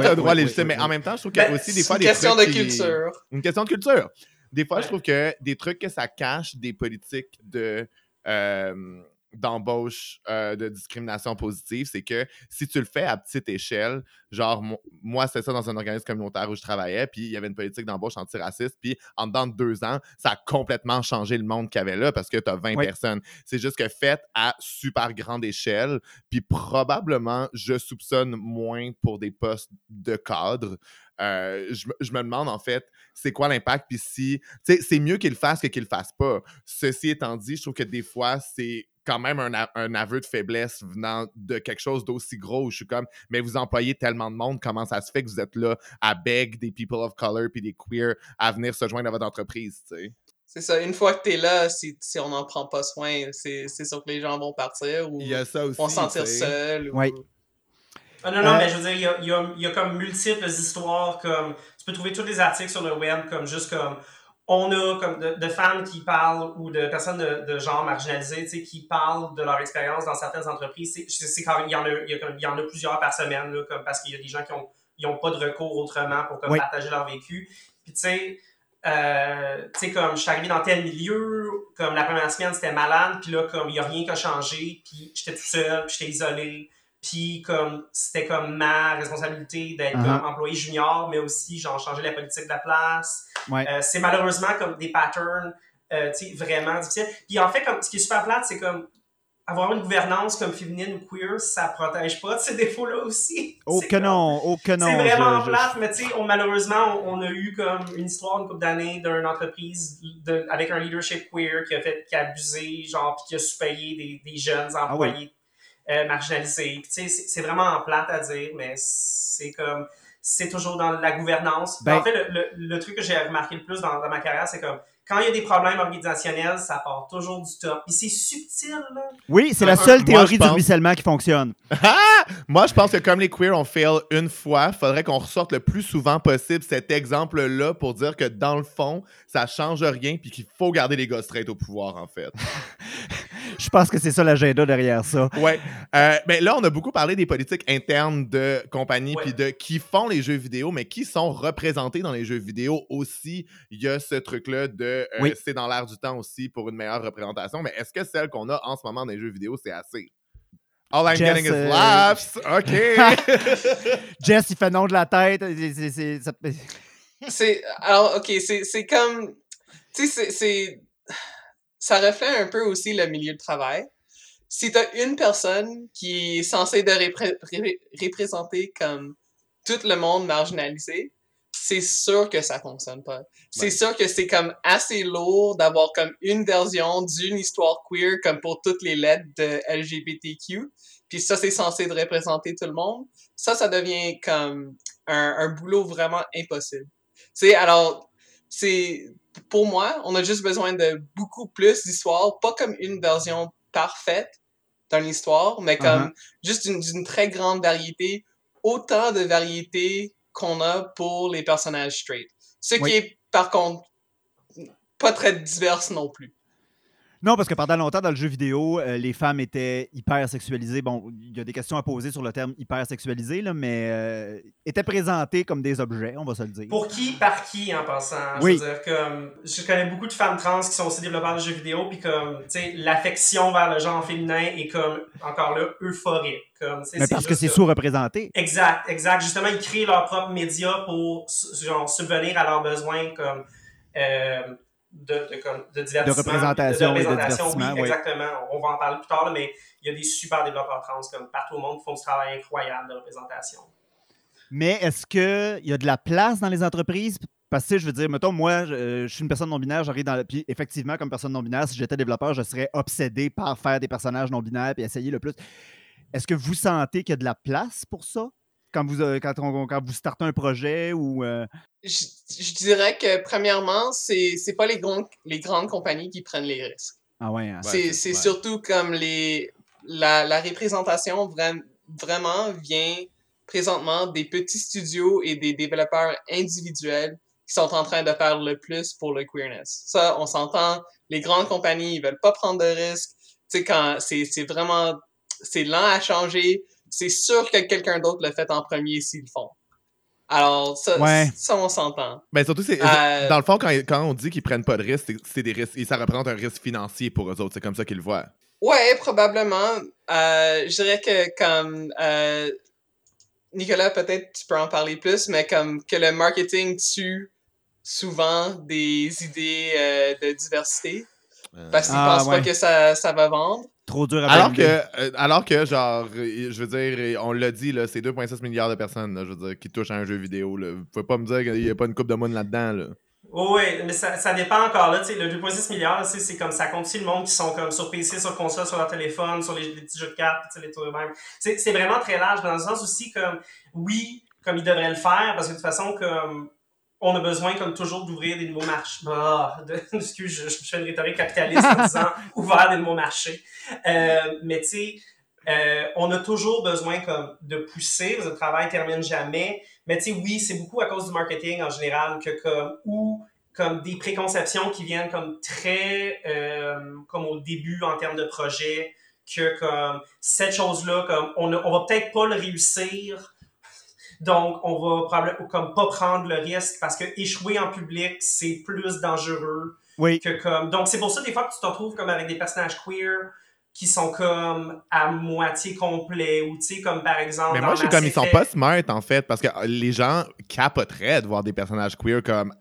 un droit légitime. mais en même temps, je trouve qu'il y a aussi des c'est fois une des question de qui- culture Une question de culture. Des fois, Ouais. je trouve que des trucs que ça cache des politiques de euh, d'embauche euh, de discrimination positive, c'est que si tu le fais à petite échelle, genre mo- moi c'était ça dans un organisme communautaire où je travaillais, puis il y avait une politique d'embauche antiraciste, puis en dedans de deux ans, ça a complètement changé le monde qu'il y avait là parce que tu as 20 Oui. personnes. C'est juste que fait à super grande échelle, puis probablement, je soupçonne moins pour des postes de cadre. Euh, je, me- je me demande en fait, c'est quoi l'impact, puis si, tu sais, c'est mieux qu'il le fasse que qu'il le fasse pas. Ceci étant dit, je trouve que des fois, c'est quand même un, aveu de faiblesse venant de quelque chose d'aussi gros où je suis comme, mais vous employez tellement de monde, comment ça se fait que vous êtes là à beg des people of color puis des queer à venir se joindre à votre entreprise, tu sais? c'est ça une fois que t'es là si, si on n'en prend pas soin c'est sûr que les gens vont partir ou Il y a ça aussi. vont se sentir seuls ou- Ouais. Ah non, non, Euh, mais je veux dire, il y a, il y a- il y a comme multiples histoires, comme tu peux trouver tous les articles sur le web, comme juste comme on a comme de, de femmes qui parlent ou de personnes de, de genre marginalisé, tu sais, qui parlent de leur expérience dans certaines entreprises. C'est- quand il y en a, il y, a comme- il y en a plusieurs par semaine, là, comme parce qu'il y a des gens qui ont, ils ont pas de recours autrement pour comme, Oui. partager leur vécu. Puis tu sais, euh, tu sais, comme je suis arrivé dans tel milieu, comme la première semaine c'était malade, puis là, comme il y a rien qui a changé, puis j'étais tout seul, puis j'étais isolé, puis comme c'était comme ma responsabilité d'être Uh-huh. employé junior, mais aussi genre changer la politique de la place. Ouais. Euh, c'est malheureusement comme des patterns, euh, tu sais, vraiment difficiles. Puis en fait, comme ce qui est super plate, c'est comme avoir une gouvernance comme féminine ou queer, ça protège pas de ces défauts-là aussi. Oh que non, oh que non. c'est vraiment je- je- plate, mais tu sais, on- malheureusement, on, on a eu comme une histoire une couple d'années d'une entreprise de- avec un leadership queer qui a fait, qui a abusé, genre, puis qui a sous-payé des, des jeunes Ah employés euh, marginalisés. Puis tu sais, c'est c'est vraiment plate à dire, mais c'est comme, c'est toujours dans la gouvernance. Ben- en fait, le, le- le truc que j'ai remarqué le plus dans, dans ma carrière, c'est comme, quand il y a des problèmes organisationnels, ça part toujours du top. Puis c'est subtil, là. Oui, c'est la Un- seule moi, théorie je du ruissellement qui fonctionne. Moi, je pense que comme les queers ont fail une fois, faudrait qu'on ressorte le plus souvent possible cet exemple-là pour dire que dans le fond, ça change rien puis qu'il faut garder les gars straight au pouvoir, en fait. Je pense que c'est ça l'agenda derrière ça. Ouais. Euh, mais là, on a beaucoup parlé des politiques internes de compagnies puis de qui font les jeux vidéo, mais qui sont représentés dans les jeux vidéo aussi. Il y a ce truc-là de euh, Oui. c'est dans l'air du temps aussi pour une meilleure représentation. Mais est-ce que celle qu'on a en ce moment dans les jeux vidéo, c'est assez? All I'm Jess, getting is euh, laughs. OK. Jess, il fait non de la tête. c'est-. Alors, ok, c'est c'est comme. Tu sais, c'est. Ça reflète un peu aussi le milieu de travail. Si t'as une personne qui est censée de repré- ré- représenter comme tout le monde marginalisé, c'est sûr que ça fonctionne pas. C'est Ouais. sûr que c'est comme assez lourd d'avoir comme une version d'une histoire queer comme pour toutes les lettres de LGBTQ. Puis ça, c'est censé de représenter tout le monde. Ça, ça devient comme un, un boulot vraiment impossible. Tu sais, alors, c'est, pour moi, on a juste besoin de beaucoup plus d'histoires, pas comme une version parfaite d'une histoire, mais comme Uh-huh. juste d'une, d'une très grande variété, autant de variété qu'on a pour les personnages straight. Ce Oui. qui est, par contre, pas très diverse non plus. Non, parce que pendant longtemps, dans le jeu vidéo, euh, les femmes étaient hyper sexualisées. Bon, il y a des questions à poser sur le terme hyper sexualisé, là, mais euh, étaient présentées comme des objets, on va se le dire. Pour qui, par qui en passant? Oui. Je veux dire, comme, je connais beaucoup de femmes trans qui sont aussi développeurs de jeux vidéo, puis comme, tu sais, l'affection vers le genre féminin est comme, encore là, euphorique. Comme, Mais parce que c'est sous-représenté. Exact, exact. Justement, ils créent leurs propres médias pour genre, subvenir à leurs besoins comme euh, de, de, de divertissement. représentation de représentation, divertissement, oui, oui. exactement. On va en parler plus tard, là, mais il y a des super développeurs trans comme partout au monde qui font du travail incroyable de représentation. Mais est-ce qu'il y a de la place dans les entreprises? Parce que, je veux dire, mettons, moi, je, euh, je suis une personne non-binaire, j'arrive dans. Puis, effectivement, comme personne non-binaire, si j'étais développeur, je serais obsédé par faire des personnages non-binaires et essayer le plus. Est-ce que vous sentez qu'il y a de la place pour ça? Quand vous, euh, quand on- quand vous startez un projet ou... euh, Je, je dirais que, premièrement, c'est, c'est pas les, grandes les grandes compagnies qui prennent les risques. Ah ouais, hein? Ouais, c'est, c'est- c'est ouais. surtout comme les la, la représentation vra- vraiment vient présentement des petits studios et des développeurs individuels qui sont en train de faire le plus pour le queerness. Ça, on s'entend, les grandes compagnies, ils veulent pas prendre de risques. Tu sais, quand c'est, c'est vraiment, c'est lent à changer, c'est sûr que quelqu'un d'autre le fait en premier s'ils le font. Alors, ça, Ouais. ça on s'entend. Ben surtout, c'est, Euh, dans le fond, quand, quand on dit qu'ils prennent pas de risques, c'est, des risques. Et ça représente un risque financier pour eux autres. C'est comme ça qu'ils le voient. Ouais, probablement. Euh, je dirais que comme euh, Nicolas, peut-être tu peux en parler plus, mais comme que le marketing tue souvent des idées de diversité parce qu'ils Ah, pensent ouais. pas que ça, ça va vendre. Trop dur à Alors valider. que, euh, alors que, genre, je veux dire, on l'a dit, là, c'est 2,6 milliards de personnes, là, je veux dire, qui touchent à un jeu vidéo. Là. Vous pouvez pas me dire qu'il y a pas une coupe de monde là-dedans. Là. Oui, mais ça, ça dépend encore. Là, le 2,6 milliards, c'est comme ça compte aussi le monde qui sont comme sur PC, sur console, sur leur téléphone, sur les, les petits jeux de cartes, les même. C'est c'est vraiment très large, dans le sens aussi comme, oui, comme ils devraient le faire, parce que de toute façon, comme, on a besoin comme toujours d'ouvrir des nouveaux marchés. Ah, de, excuse, je, je fais une rhétorique capitaliste en disant ouvert des nouveaux marchés. Euh, mais tu sais, euh, on a toujours besoin comme de pousser, le travail termine jamais. Mais tu sais, oui, c'est beaucoup à cause du marketing en général que comme ou comme des préconceptions qui viennent comme très euh, comme au début en termes de projet que comme cette chose-là comme on, a- on va peut-être pas le réussir donc on va probablement comme pas prendre le risque parce que échouer en public c'est plus dangereux Oui. que comme donc c'est pour ça des fois que tu te retrouves comme avec des personnages queer qui sont comme à moitié complets ou tu sais comme par exemple Mais moi, Mass comme, ils sont pas smart, en fait, parce que euh, les gens capoteraient de voir des personnages queer comme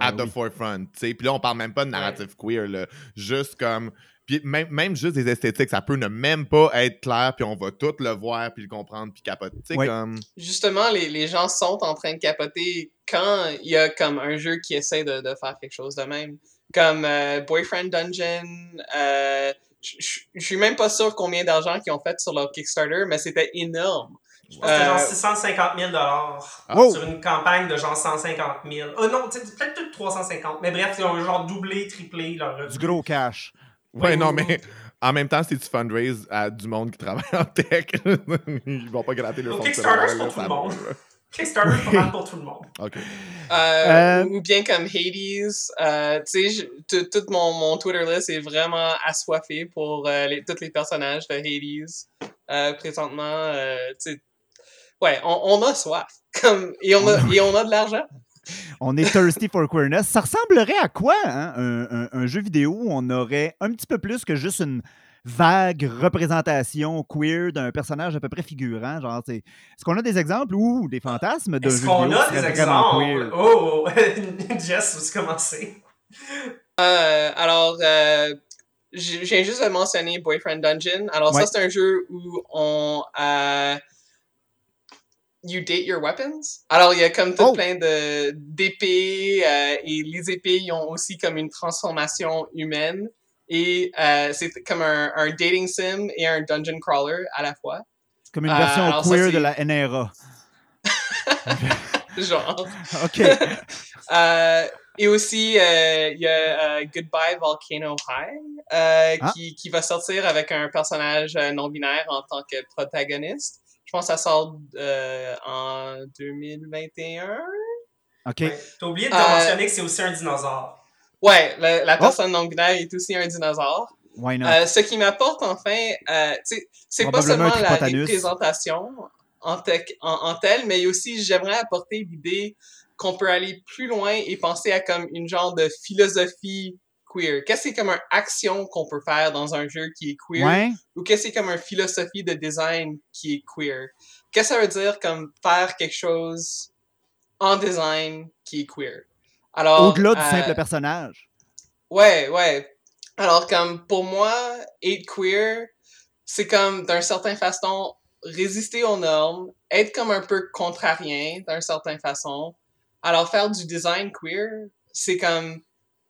at Ben the oui. forefront, tu sais. Puis là, on parle même pas de narrative queer, là. Juste comme... Puis même, même juste des esthétiques, ça peut ne même pas être clair, puis on va tout le voir, puis le comprendre, puis capoter. Tu sais, Oui. comme... Justement, les, les gens sont en train de capoter quand il y a comme un jeu qui essaie de, de faire quelque chose de même. Comme euh, Boyfriend Dungeon, euh, je suis même pas sûr combien d'argent qu'ils ont fait sur leur Kickstarter, mais c'était énorme. Je pense que c'était genre Euh, 650 000 dollars Ah. Sur une campagne de genre 150 000. Oh non, peut-être tout 350. Mais bref, ils ont genre doublé, triplé leur Du gros cash. Ouais, Oui, non, mais en même temps, si tu fundraise à du monde qui travaille en tech, ils vont pas gratter le Au fond de Kickstarter, pour tout le monde. Kickstarter, c'est pour tout le monde. OK. Euh, Euh, Ou bien comme Hades. Euh, tu sais, tout, mon, mon Twitter list est vraiment assoiffé pour euh, les, tous les personnages de Hades. Présentement, tu sais, ouais, on, on a soif. Comme, et, on a, et on a de l'argent. On est thirsty for queerness. Ça ressemblerait à quoi, hein, un, un- un jeu vidéo où on aurait un petit peu plus que juste une vague représentation queer d'un personnage à peu près figurant? Genre, c'est- est-ce qu'on a des exemples ou des fantasmes jeu Est-ce vidéo qu'on a des exemples? queer? Oh! Jess, veux-tu commencer? Euh, alors, euh, viens juste de mentionner Boyfriend Dungeon. Alors, Ouais. ça, c'est un jeu où on. euh, you date your weapons? Alors, il y a comme tout Oh. plein de d'épées euh, et les épées, ils ont aussi comme une transformation humaine. Et euh, c'est comme un, un dating sim et un dungeon crawler à la fois. C'est comme une Euh, version ça, queer de la NRA. Genre. OK. Euh, et aussi, euh, il y a euh, Goodbye Volcano High, euh, Ah. qui, qui va sortir avec un personnage euh, non-binaire en tant que protagoniste. Je pense que ça sort euh, en 2021. OK. Ouais. T'as oublié de Euh, mentionner que c'est aussi un dinosaure. Ouais, la, la Oh. personne non-binaire est aussi un dinosaure. Why not? Euh, ce qui m'apporte enfin, euh, tu sais, c'est pas seulement la représentation en, tec- en, en telle, mais aussi j'aimerais apporter l'idée qu'on peut aller plus loin et penser à comme une genre de philosophie queer? Qu'est-ce que c'est comme une action qu'on peut faire dans un jeu qui est queer? ouais? Ou qu'est-ce que c'est comme une philosophie de design qui est queer? Qu'est-ce que ça veut dire comme faire quelque chose en design qui est queer? Alors, Au-delà du euh, simple personnage. Ouais, ouais. Alors, comme pour moi, être queer, c'est comme d'une certaine façon résister aux normes, être comme un peu contrarien d'une certaine façon. Alors, faire du design queer, c'est comme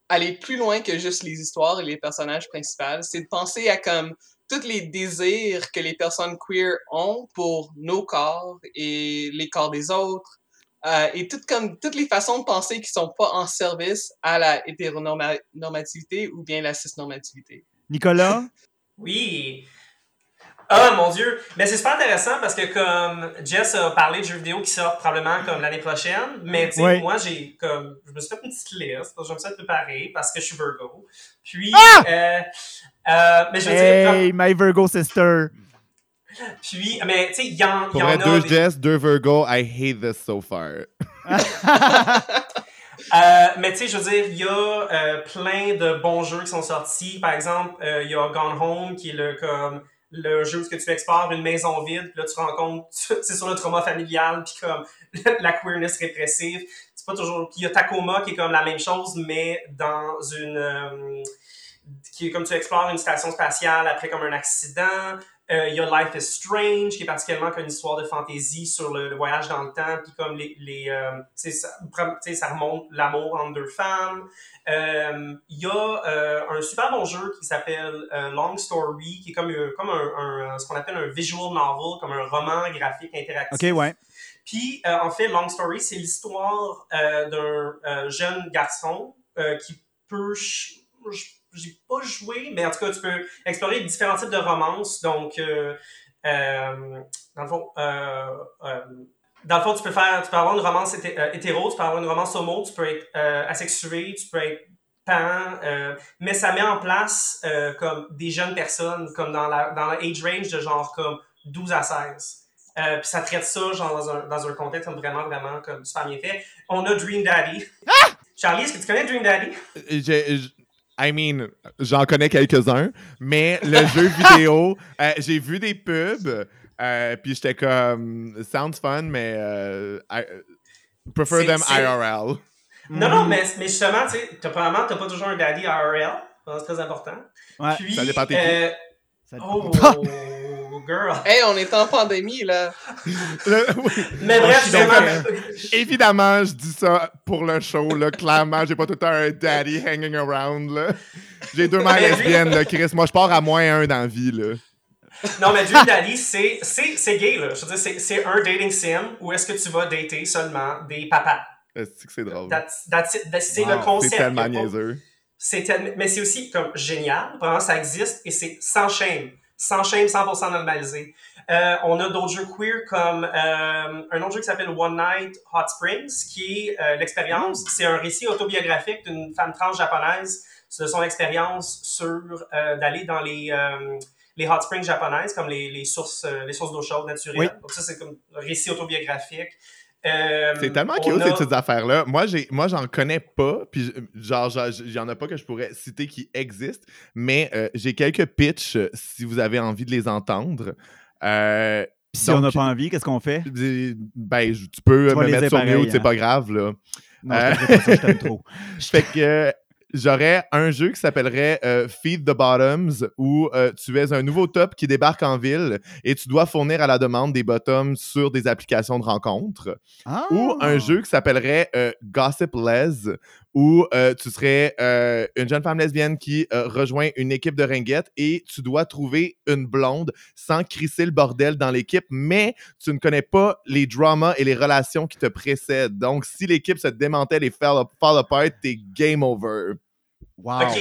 aller plus loin que juste les histoires et les personnages principaux. C'est de penser à comme tous les désirs que les personnes queer ont pour nos corps et les corps des autres. Euh, et toutes comme toutes les façons de penser qui sont pas en service à la hétéronormativité ou bien la cisnormativité. Nicolas? Oui. Ah mon dieu! Mais c'est super intéressant parce que comme Jess a parlé de jeux vidéo qui sortent probablement comme l'année prochaine, mais tu sais, moi j'ai comme je me suis fait une petite liste, parce que je me suis préparé parce que je suis Virgo. Puis Ah! euh, euh, mais je veux dire, Hey, my Virgo sister! puis mais tu sais, il y en, Pour y en a deux des- Jess, deux Virgo, I hate this so far. Euh, mais tu sais, je veux dire, il y a euh, plein de bons jeux qui sont sortis. Par exemple, euh, il y a Gone Home, qui est le comme le jeu où tu explores une maison vide, là tu compte, c'est sur le trauma familial, puis comme la queerness répressive. C'est pas toujours. Puis il y a Tacoma qui est comme la même chose, mais dans une euh, qui est comme tu explores une station spatiale après comme un accident. Euh, Il y a Life is Strange, qui est particulièrement comme une histoire de fantaisie sur le, le voyage dans le temps, puis comme les, les euh, tu sais, ça, remonte l'amour entre deux femmes. Euh, Il y a euh, un super bon jeu qui s'appelle euh, Long Story, qui est comme, un- comme un, un- ce qu'on appelle un visual novel, comme un roman graphique interactif. OK, ouais. Puis, euh, en fait, Long Story, c'est l'histoire euh, d'un euh, jeune garçon euh, qui peut... ch- j- J'ai pas joué, mais en tout cas, tu peux explorer différents types de romances. Donc, euh, euh, dans le fond... euh, euh, dans le fond, tu peux faire, tu peux avoir une romance hété- euh, hétéro, tu peux avoir une romance homo, tu peux être euh, asexué, tu peux être pan, euh, mais ça met en place euh, comme des jeunes personnes, comme dans la dans la age range de genre comme 12 à 16. Euh, puis ça traite ça genre dans un, dans un contexte vraiment, vraiment comme super bien fait. On a Dream Daddy. Charlie, est-ce que tu connais Dream Daddy? I mean, j'en connais quelques-uns, mais le jeu vidéo, euh, j'ai vu des pubs, euh, puis j'étais comme, sounds fun, mais euh, I, prefer them IRL. Non, non, mais, mais justement, tu sais, t'as probablement t'as pas toujours un daddy IRL. C'est très important. Ouais, Puis, ça dépend t'es euh, Ça- oh, girl. Hey, on est en pandémie, là. Mais bref, donc, Évidemment, je dis ça pour le show, là. Clairement, j'ai pas tout le temps un daddy hanging around, là. J'ai deux mères lesbiennes, là, Chris. Moi, je pars à moins un dans la vie, là. Non, mais Dream Daddy, c'est, c'est, c'est gay, là. Je veux dire, c'est, c'est un dating sim où est-ce que tu vas dater seulement des papas. Est-ce que c'est drôle? C'est Wow, le C'est concept. tellement a pas- niaiseux. C'est tellement- mais c'est aussi comme génial. Vraiment, ça existe et c'est sans shame. Sans shame, 100% normalisé. Euh, on a d'autres jeux queer comme euh, un autre jeu qui s'appelle One Night Hot Springs, qui est euh, l'expérience. C'est un récit autobiographique d'une femme trans japonaise de son expérience sur d'aller dans les les hot springs japonaises, comme les, les sources, les sources d'eau chaude naturelles. Donc ça, c'est comme un récit autobiographique. C'est tellement cute, ces petites affaires-là. Moi, j'ai, moi, j'en connais pas, puis genre, il y en a pas que je pourrais citer qui existent, mais j'ai quelques pitchs si vous avez envie de les entendre. Euh, si on n'a pas envie, qu'est-ce qu'on fait? Ben, tu peux me mettre sur mute, c'est hein. pas grave, là. Non, euh... je pas ça, je t'aime trop. fait que j'aurais un jeu qui s'appellerait euh, Feed the Bottoms où euh, tu es un nouveau top qui débarque en ville et tu dois fournir à la demande des bottoms sur des applications de rencontres. Ou un ah! jeu qui s'appellerait euh, Gossip Les où tu serais une jeune femme lesbienne qui rejoint une équipe de ringuettes et tu dois trouver une blonde sans crisser le bordel dans l'équipe, mais tu ne connais pas les dramas et les relations qui te précèdent. Donc, si l'équipe se démantèle et fall, fall apart, t'es game over. OK.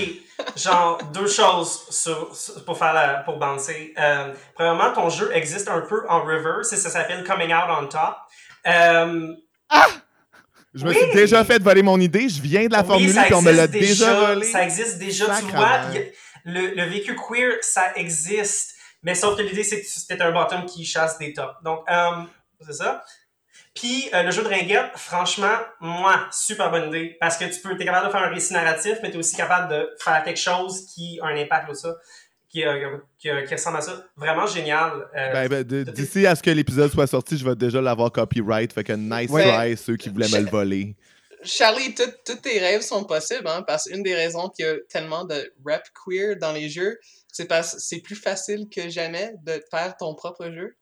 Genre, deux choses sur, pour faire la, pour bouncer. Euh, premièrement, ton jeu existe un peu en reverse et ça s'appelle Coming Out on Top. Euh, ah! Je me suis déjà fait voler mon idée, je viens de la formuler et on me l'a déjà, volé. Ça existe déjà, tu vois. le, le vécu queer, ça existe. Mais sauf que l'idée, c'est que c'était un bottom qui chasse des tops. Donc, euh, c'est ça. Puis euh, le jeu de ringuette, franchement, moi, super bonne idée. Parce que tu peux, es capable de faire un récit narratif, mais tu es aussi capable de faire quelque chose qui a un impact sur ça. Qui, euh, qui, qui, ressemble à ça. Vraiment génial. Euh, ben, ben, D'ici à ce que l'épisode soit sorti, je vais déjà l'avoir copyright. Fait que nice try, ceux qui voulaient me le voler. Charlie, tous tes rêves sont possibles, hein, parce qu'une des raisons qu'il y a tellement de rap queer dans les jeux, c'est parce que c'est plus facile que jamais de faire ton propre jeu.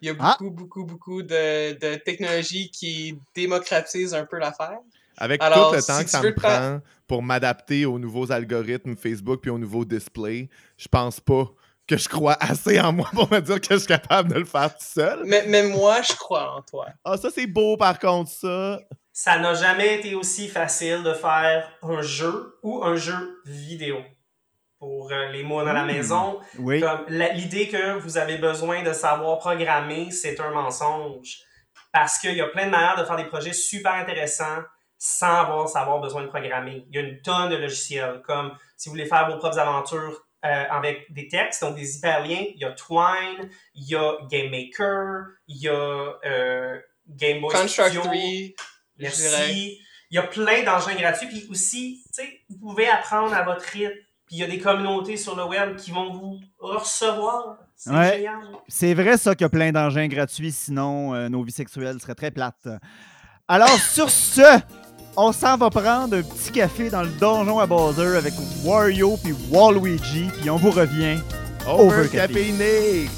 Il y a ah! beaucoup, beaucoup, beaucoup de, de technologies qui démocratisent un peu l'affaire. Avec tout le temps que ça me prend pour m'adapter aux nouveaux algorithmes Facebook puis aux nouveaux displays, je pense pas que je crois assez en moi pour me dire que je suis capable de le faire tout seul. Mais, mais moi, je crois en toi. Ah, ça, c'est beau, par contre, ça. Ça n'a jamais été aussi facile de faire un jeu ou un jeu vidéo pour euh, les mots dans la hmm. maison. Oui. L'idée que vous avez besoin de savoir programmer, c'est un mensonge. Parce qu'il y a plein de manières de faire des projets super intéressants sans avoir, savoir besoin de programmer. Il y a une tonne de logiciels, comme si vous voulez faire vos propres aventures euh, avec des textes, donc des hyperliens, il y a Twine, il y a Game Maker, il y a euh, Game Boy Construct Studio. 3, Merci. Il y a plein d'engins gratuits. Puis aussi, tu sais, vous pouvez apprendre à votre rythme puis il y a des communautés sur le web qui vont vous recevoir. C'est génial. C'est vrai ça qu'il y a plein d'engins gratuits, sinon euh, nos vies sexuelles seraient très plates. Alors sur ce, on s'en va prendre un petit café dans le donjon à Bowser avec Wario puis Waluigi, puis on vous revient over, caféiné.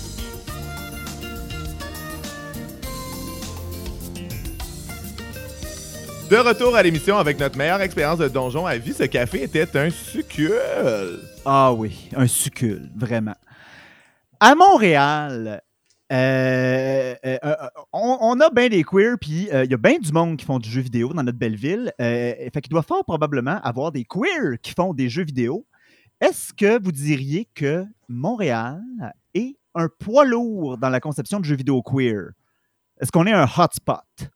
De retour à l'émission avec notre meilleure expérience de donjon à vie, ce café était un succul. Ah oui, un succul, vraiment. À Montréal, euh, euh, euh, on, a bien des queers, puis il y a bien du monde qui font du jeu vidéo dans notre belle ville. fait qu'il doit fort probablement avoir des queers qui font des jeux vidéo. Est-ce que vous diriez que Montréal est un poids lourd dans la conception de jeux vidéo queer? Est-ce qu'on est un hotspot?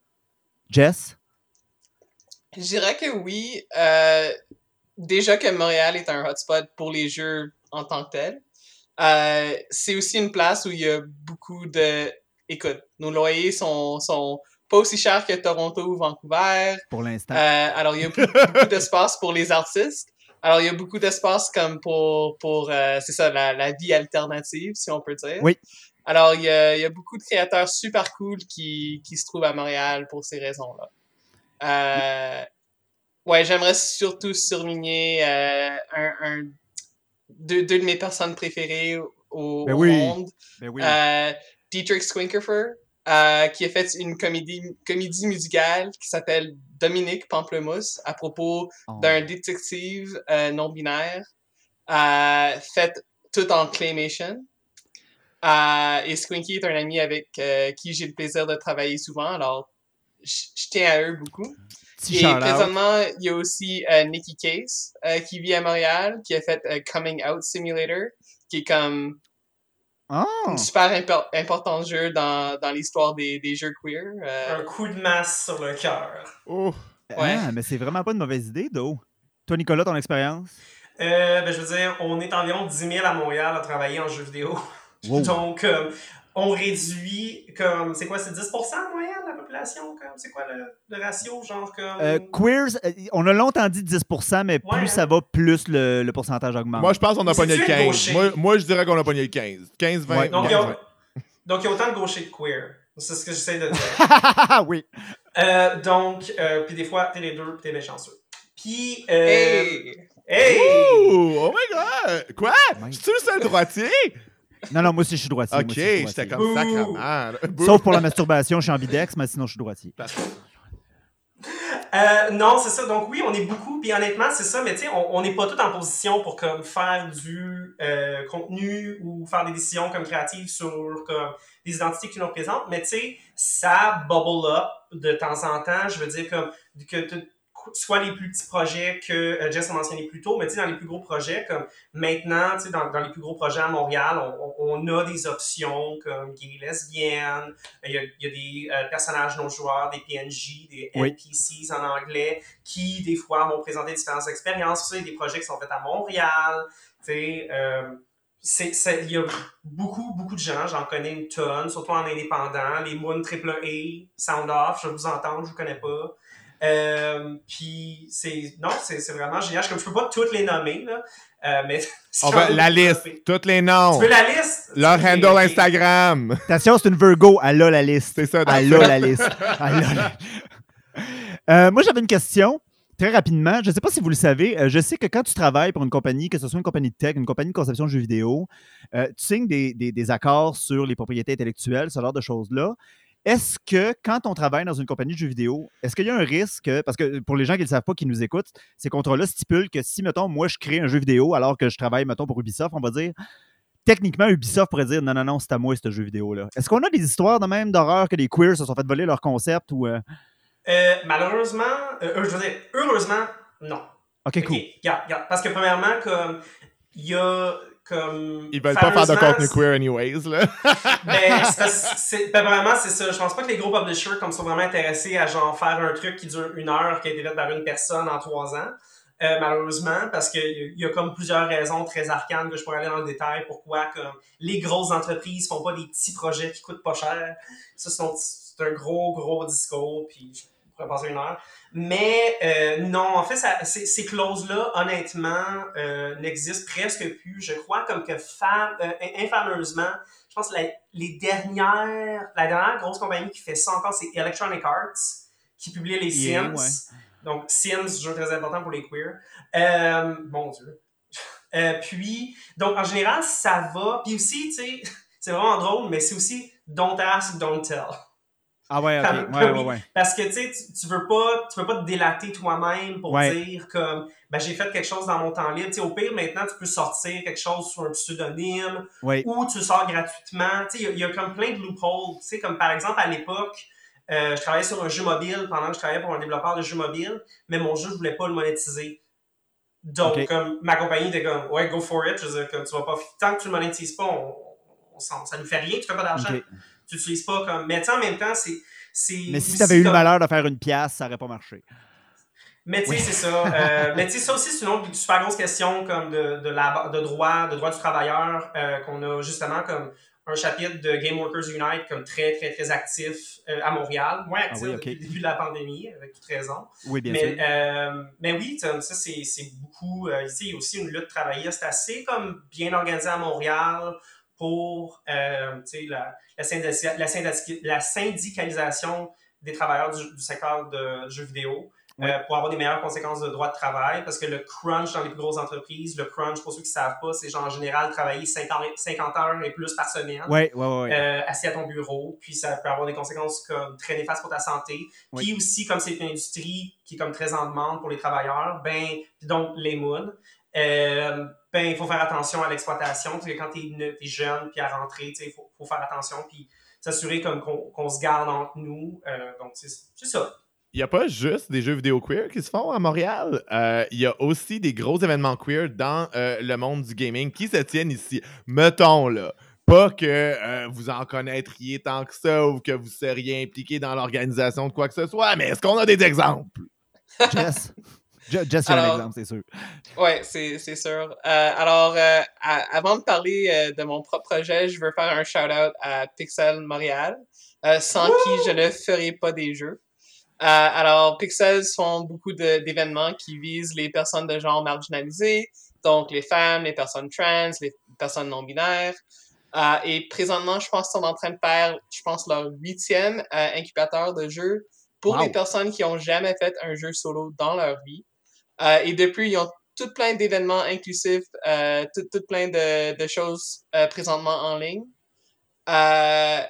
Jess? Je dirais que oui. Euh, déjà que Montréal est un hotspot pour les jeux en tant que tel. Euh, c'est aussi une place où il y a beaucoup de... Écoute, nos loyers sont, sont pas aussi chers que Toronto ou Vancouver. Pour l'instant. Euh, alors, il y a beaucoup, d'espace pour les artistes. Alors, il y a beaucoup d'espace comme pour, pour c'est ça, la, la, vie alternative, si on peut dire. Oui. Alors, il y a, il y a beaucoup de créateurs super cool qui, qui se trouvent à Montréal pour ces raisons-là. Euh, ouais, j'aimerais surtout souligner euh, un, deux, deux, de mes personnes préférées au, ben monde. Ben oui. Euh, Dietrich Swinkerfer, euh, qui a fait une comédie, comédie musicale qui s'appelle Dominique Pamplemousse à propos oh. d'un détective non-binaire euh, fait tout en claymation. et Squinky est un ami avec qui j'ai le plaisir de travailler souvent, alors je tiens à eux beaucoup. et présentement, il y a aussi euh, Nikki Case euh, qui vit à Montréal, qui a fait euh, Coming Out Simulator, qui est comme Ah! un super impor- important jeu dans, dans l'histoire des, des jeux queer. euh, Un coup de masse sur le cœur. Oh. Ouais. Ah, mais c'est vraiment pas une mauvaise idée, Do. Toi, Nicolas, ton expérience? Euh, ben, je veux dire, on est environ 10 000 à Montréal à travailler en jeux vidéo. Wow. Donc, euh, on réduit comme. C'est quoi, c'est 10% en moyenne de la population? comme? C'est quoi le, le ratio? Genre comme? Euh, queers, euh, on a longtemps dit 10% mais plus Ouais, hein? ça va, plus le, le pourcentage augmente. Moi, je pense qu'on a pogné le tu es 15. gaucher? Moi, moi, je dirais qu'on a pogné le 15. 15, 20. Ouais. donc, il y 15, a, 20. donc, il y a autant de gauchers que queer. C'est ce que j'essaie de dire. Ah oui. Euh, donc, euh, puis des fois, t'es les deux, puis t'es méchanceux. Puis. Euh, Hey! hey! Ouh, oh my god! Quoi? Je suis le seul droitier? Non, non, moi aussi, je suis droitier. Ok, j'étais comme sacrement. Sauf pour la masturbation, je suis ambidex, mais sinon, je suis droitier. Euh, non, c'est ça. Donc oui, on est beaucoup. Puis honnêtement, c'est ça. Mais tu sais, on n'est pas tous en position pour comme faire du euh, contenu ou faire des décisions comme créatives sur comme des identités qui nous représentent. Mais tu sais, ça bubble up de temps en temps. Je veux dire comme que tu- soit les plus petits projets que euh, Jess a mentionné plus tôt, mais tu sais, dans les plus gros projets, comme maintenant, tu sais, dans, dans les plus gros projets à Montréal, on, a des options comme gay, lesbienne, il y a, il y a des euh, personnages non joueurs, des PNJ, des Oui. NPCs en anglais, qui des fois vont présenter différentes expériences. Ça, il y a des projets qui sont faits à Montréal. Tu sais, euh, il y a beaucoup, beaucoup de gens, j'en connais une tonne, surtout en indépendant. Les Moon AAA, Sound Off, je vous entends, je vous connais pas. Euh, puis c'est non c'est c'est vraiment génial comme je peux pas toutes les nommer là euh, mais On va la liste, tous les noms. tu veux la liste? Leur handle. Instagram. Attention, c'est une Virgo, elle a la liste. C'est ça. Elle a la liste. Elle a la- Euh, moi, j'avais une question. Très rapidement, je ne sais pas si vous le savez, euh, je sais que quand tu travailles pour une compagnie, que ce soit une compagnie de tech, une compagnie de conception de jeux vidéo, euh, tu signes des, des- des accords sur les propriétés intellectuelles, ce genre de choses-là. Est-ce que quand on travaille dans une compagnie de jeux vidéo, est-ce qu'il y a un risque, parce que pour les gens qui ne le savent pas, qui nous écoutent, ces contrats-là stipulent que si, mettons, moi, je crée un jeu vidéo alors que je travaille, mettons, pour Ubisoft, on va dire, techniquement, Ubisoft pourrait dire non, non, non, c'est à moi ce jeu vidéo-là. Est-ce qu'on a des histoires de même d'horreur que les queers se sont fait voler leur concept ou. euh, Euh, malheureusement euh, je veux dire heureusement non Ok, cool. Ok, regarde, regarde. Parce que premièrement, comme il y a comme. Ils veulent pas faire de contenu queer anyways, là. Ben, c'est ben, vraiment, c'est ça. Je pense pas que les gros publishers comme sont vraiment intéressés à genre faire un truc qui dure une heure, qui a été fait par une personne en trois ans. Euh, malheureusement, parce qu'il y, y a comme plusieurs raisons très arcanes que je pourrais aller dans le détail pourquoi comme les grosses entreprises font pas des petits projets qui coûtent pas cher. Ça, c'est un- c'est un gros, gros discours, puis je pourrais passer une heure. Mais euh, non, en fait, ça- ces, clauses-là, honnêtement, euh, n'existent presque plus. Je crois comme que euh, infameusement, je pense que la, les dernières, la dernière grosse compagnie qui fait ça encore, c'est Electronic Arts, qui publie les Sims. ouais. Donc, Sims, jeu très important pour les queers. Euh, mon Dieu. Euh, puis, donc, en général, ça va. Puis aussi, tu sais, c'est vraiment drôle, mais c'est aussi don't ask, don't tell. Ah ouais, Comme- ok. Ouais, oui. ouais, ouais. Parce que tu sais, tu- veux pas, tu veux pas te délater toi-même pour dire comme, ben j'ai fait quelque chose dans mon temps libre. Au pire, maintenant, tu peux sortir quelque chose sous un pseudonyme ou tu sors gratuitement. Tu sais, il y a- il y, a comme plein de loopholes. Tu sais, comme par exemple, à l'époque, euh, je travaillais sur un jeu mobile pendant que je travaillais pour un développeur de jeux mobile, mais mon jeu, je voulais pas le monétiser. Donc, comme ma compagnie était comme, ouais, go for it. Je veux dire, comme tu vas pas, tant que tu le monétises pas, on, ça nous fait rien, tu fais pas d'argent. Tu utilises pas comme. Mais tu sais, en même temps, c'est. Mais si tu avais eu le malheur de faire une pièce, ça aurait pas marché. mais tu sais, c'est ça. Euh, mais tu sais, ça aussi, c'est une autre super grosse question comme de, de, la, de droit, de droit du travailleur, euh, qu'on a justement comme un chapitre de Game Workers Unite comme très, très, très actif euh, à Montréal. Moins actif Ah oui, depuis le début de la pandémie, avec toute raison. Oui, bien mais, sûr. euh, mais oui, ça, c'est beaucoup. Euh, ici, il y a aussi une lutte travailliste assez comme bien organisée à Montréal pour euh, tu sais, la, la, la, la syndicalisation des travailleurs du, du secteur de jeux vidéo. Oui. euh, pour avoir des meilleures conséquences de droit de travail, parce que le crunch dans les plus grosses entreprises, le crunch, pour ceux qui ne savent pas, c'est genre en général travailler 50, 50 heures et plus par semaine euh, assis à ton bureau, puis ça peut avoir des conséquences comme très néfastes pour ta santé. Puis aussi, comme c'est une industrie qui est comme très en demande pour les travailleurs, ben, donc les moods, euh, ben, il faut faire attention à l'exploitation. Quand tu es, jeune, puis à rentrer, il faut, faut faire attention, puis s'assurer comme qu'on se garde entre nous. Euh, donc, c'est c'est ça. Il n'y a pas juste des jeux vidéo queer qui se font à Montréal. Euh, Il y a aussi des gros événements queer dans euh, le monde du gaming qui se tiennent ici. Mettons, là, Pas que euh, vous en connaîtriez tant que ça ou que vous seriez impliqué dans l'organisation de quoi que ce soit, mais est-ce qu'on a des exemples? Jess? Je- Jess, un exemple, c'est sûr. Oui, c'est sûr. Euh, alors, euh, à- avant de parler euh, de mon propre projet, je veux faire un shout-out à Pixel Montréal, sans qui je ne ferai pas des jeux. Alors, Pixels font beaucoup d'événements qui visent les personnes de genre marginalisées, donc les femmes, les personnes trans, les personnes non-binaires. Et présentement, je pense qu'ils sont en train de faire, je pense, leur huitième incubateur de jeux pour Wow. les personnes qui ont jamais fait un jeu solo dans leur vie. Euh, et depuis, ils ont tout plein d'événements inclusifs, euh, tout, tout plein de, de choses euh, présentement en ligne. Euh,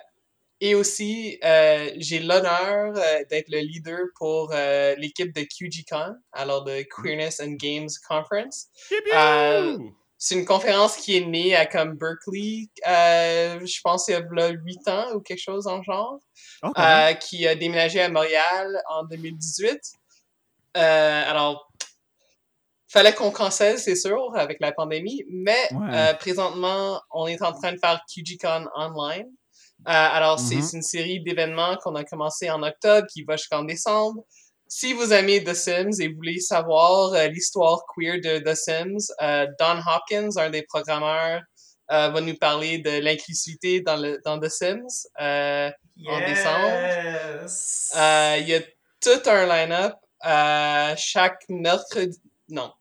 et aussi, j'ai l'honneur d'être le leader pour l'équipe de QGCon, alors de Queerness and Games Conference. C'est une conférence qui est née à comme Berkeley, je pense il y a là, 8 ans ou quelque chose en genre Oh, qui a déménagé à Montréal en 2018. Euh, alors, fallait qu'on cancelle, c'est sûr, avec la pandémie, mais Ouais. euh, présentement, on est en train de faire QGCon online. Euh, alors, c'est Mhm. c'est une série d'événements qu'on a commencé en octobre, qui va jusqu'en décembre. Si vous aimez The Sims et voulez savoir euh, l'histoire queer de The Sims, euh, Don Hopkins, un des programmeurs, euh, va nous parler de l'inclusivité dans, le, dans The Sims. Euh, En Yes! euh, Il y a tout un line-up. euh, chaque mercredi, non,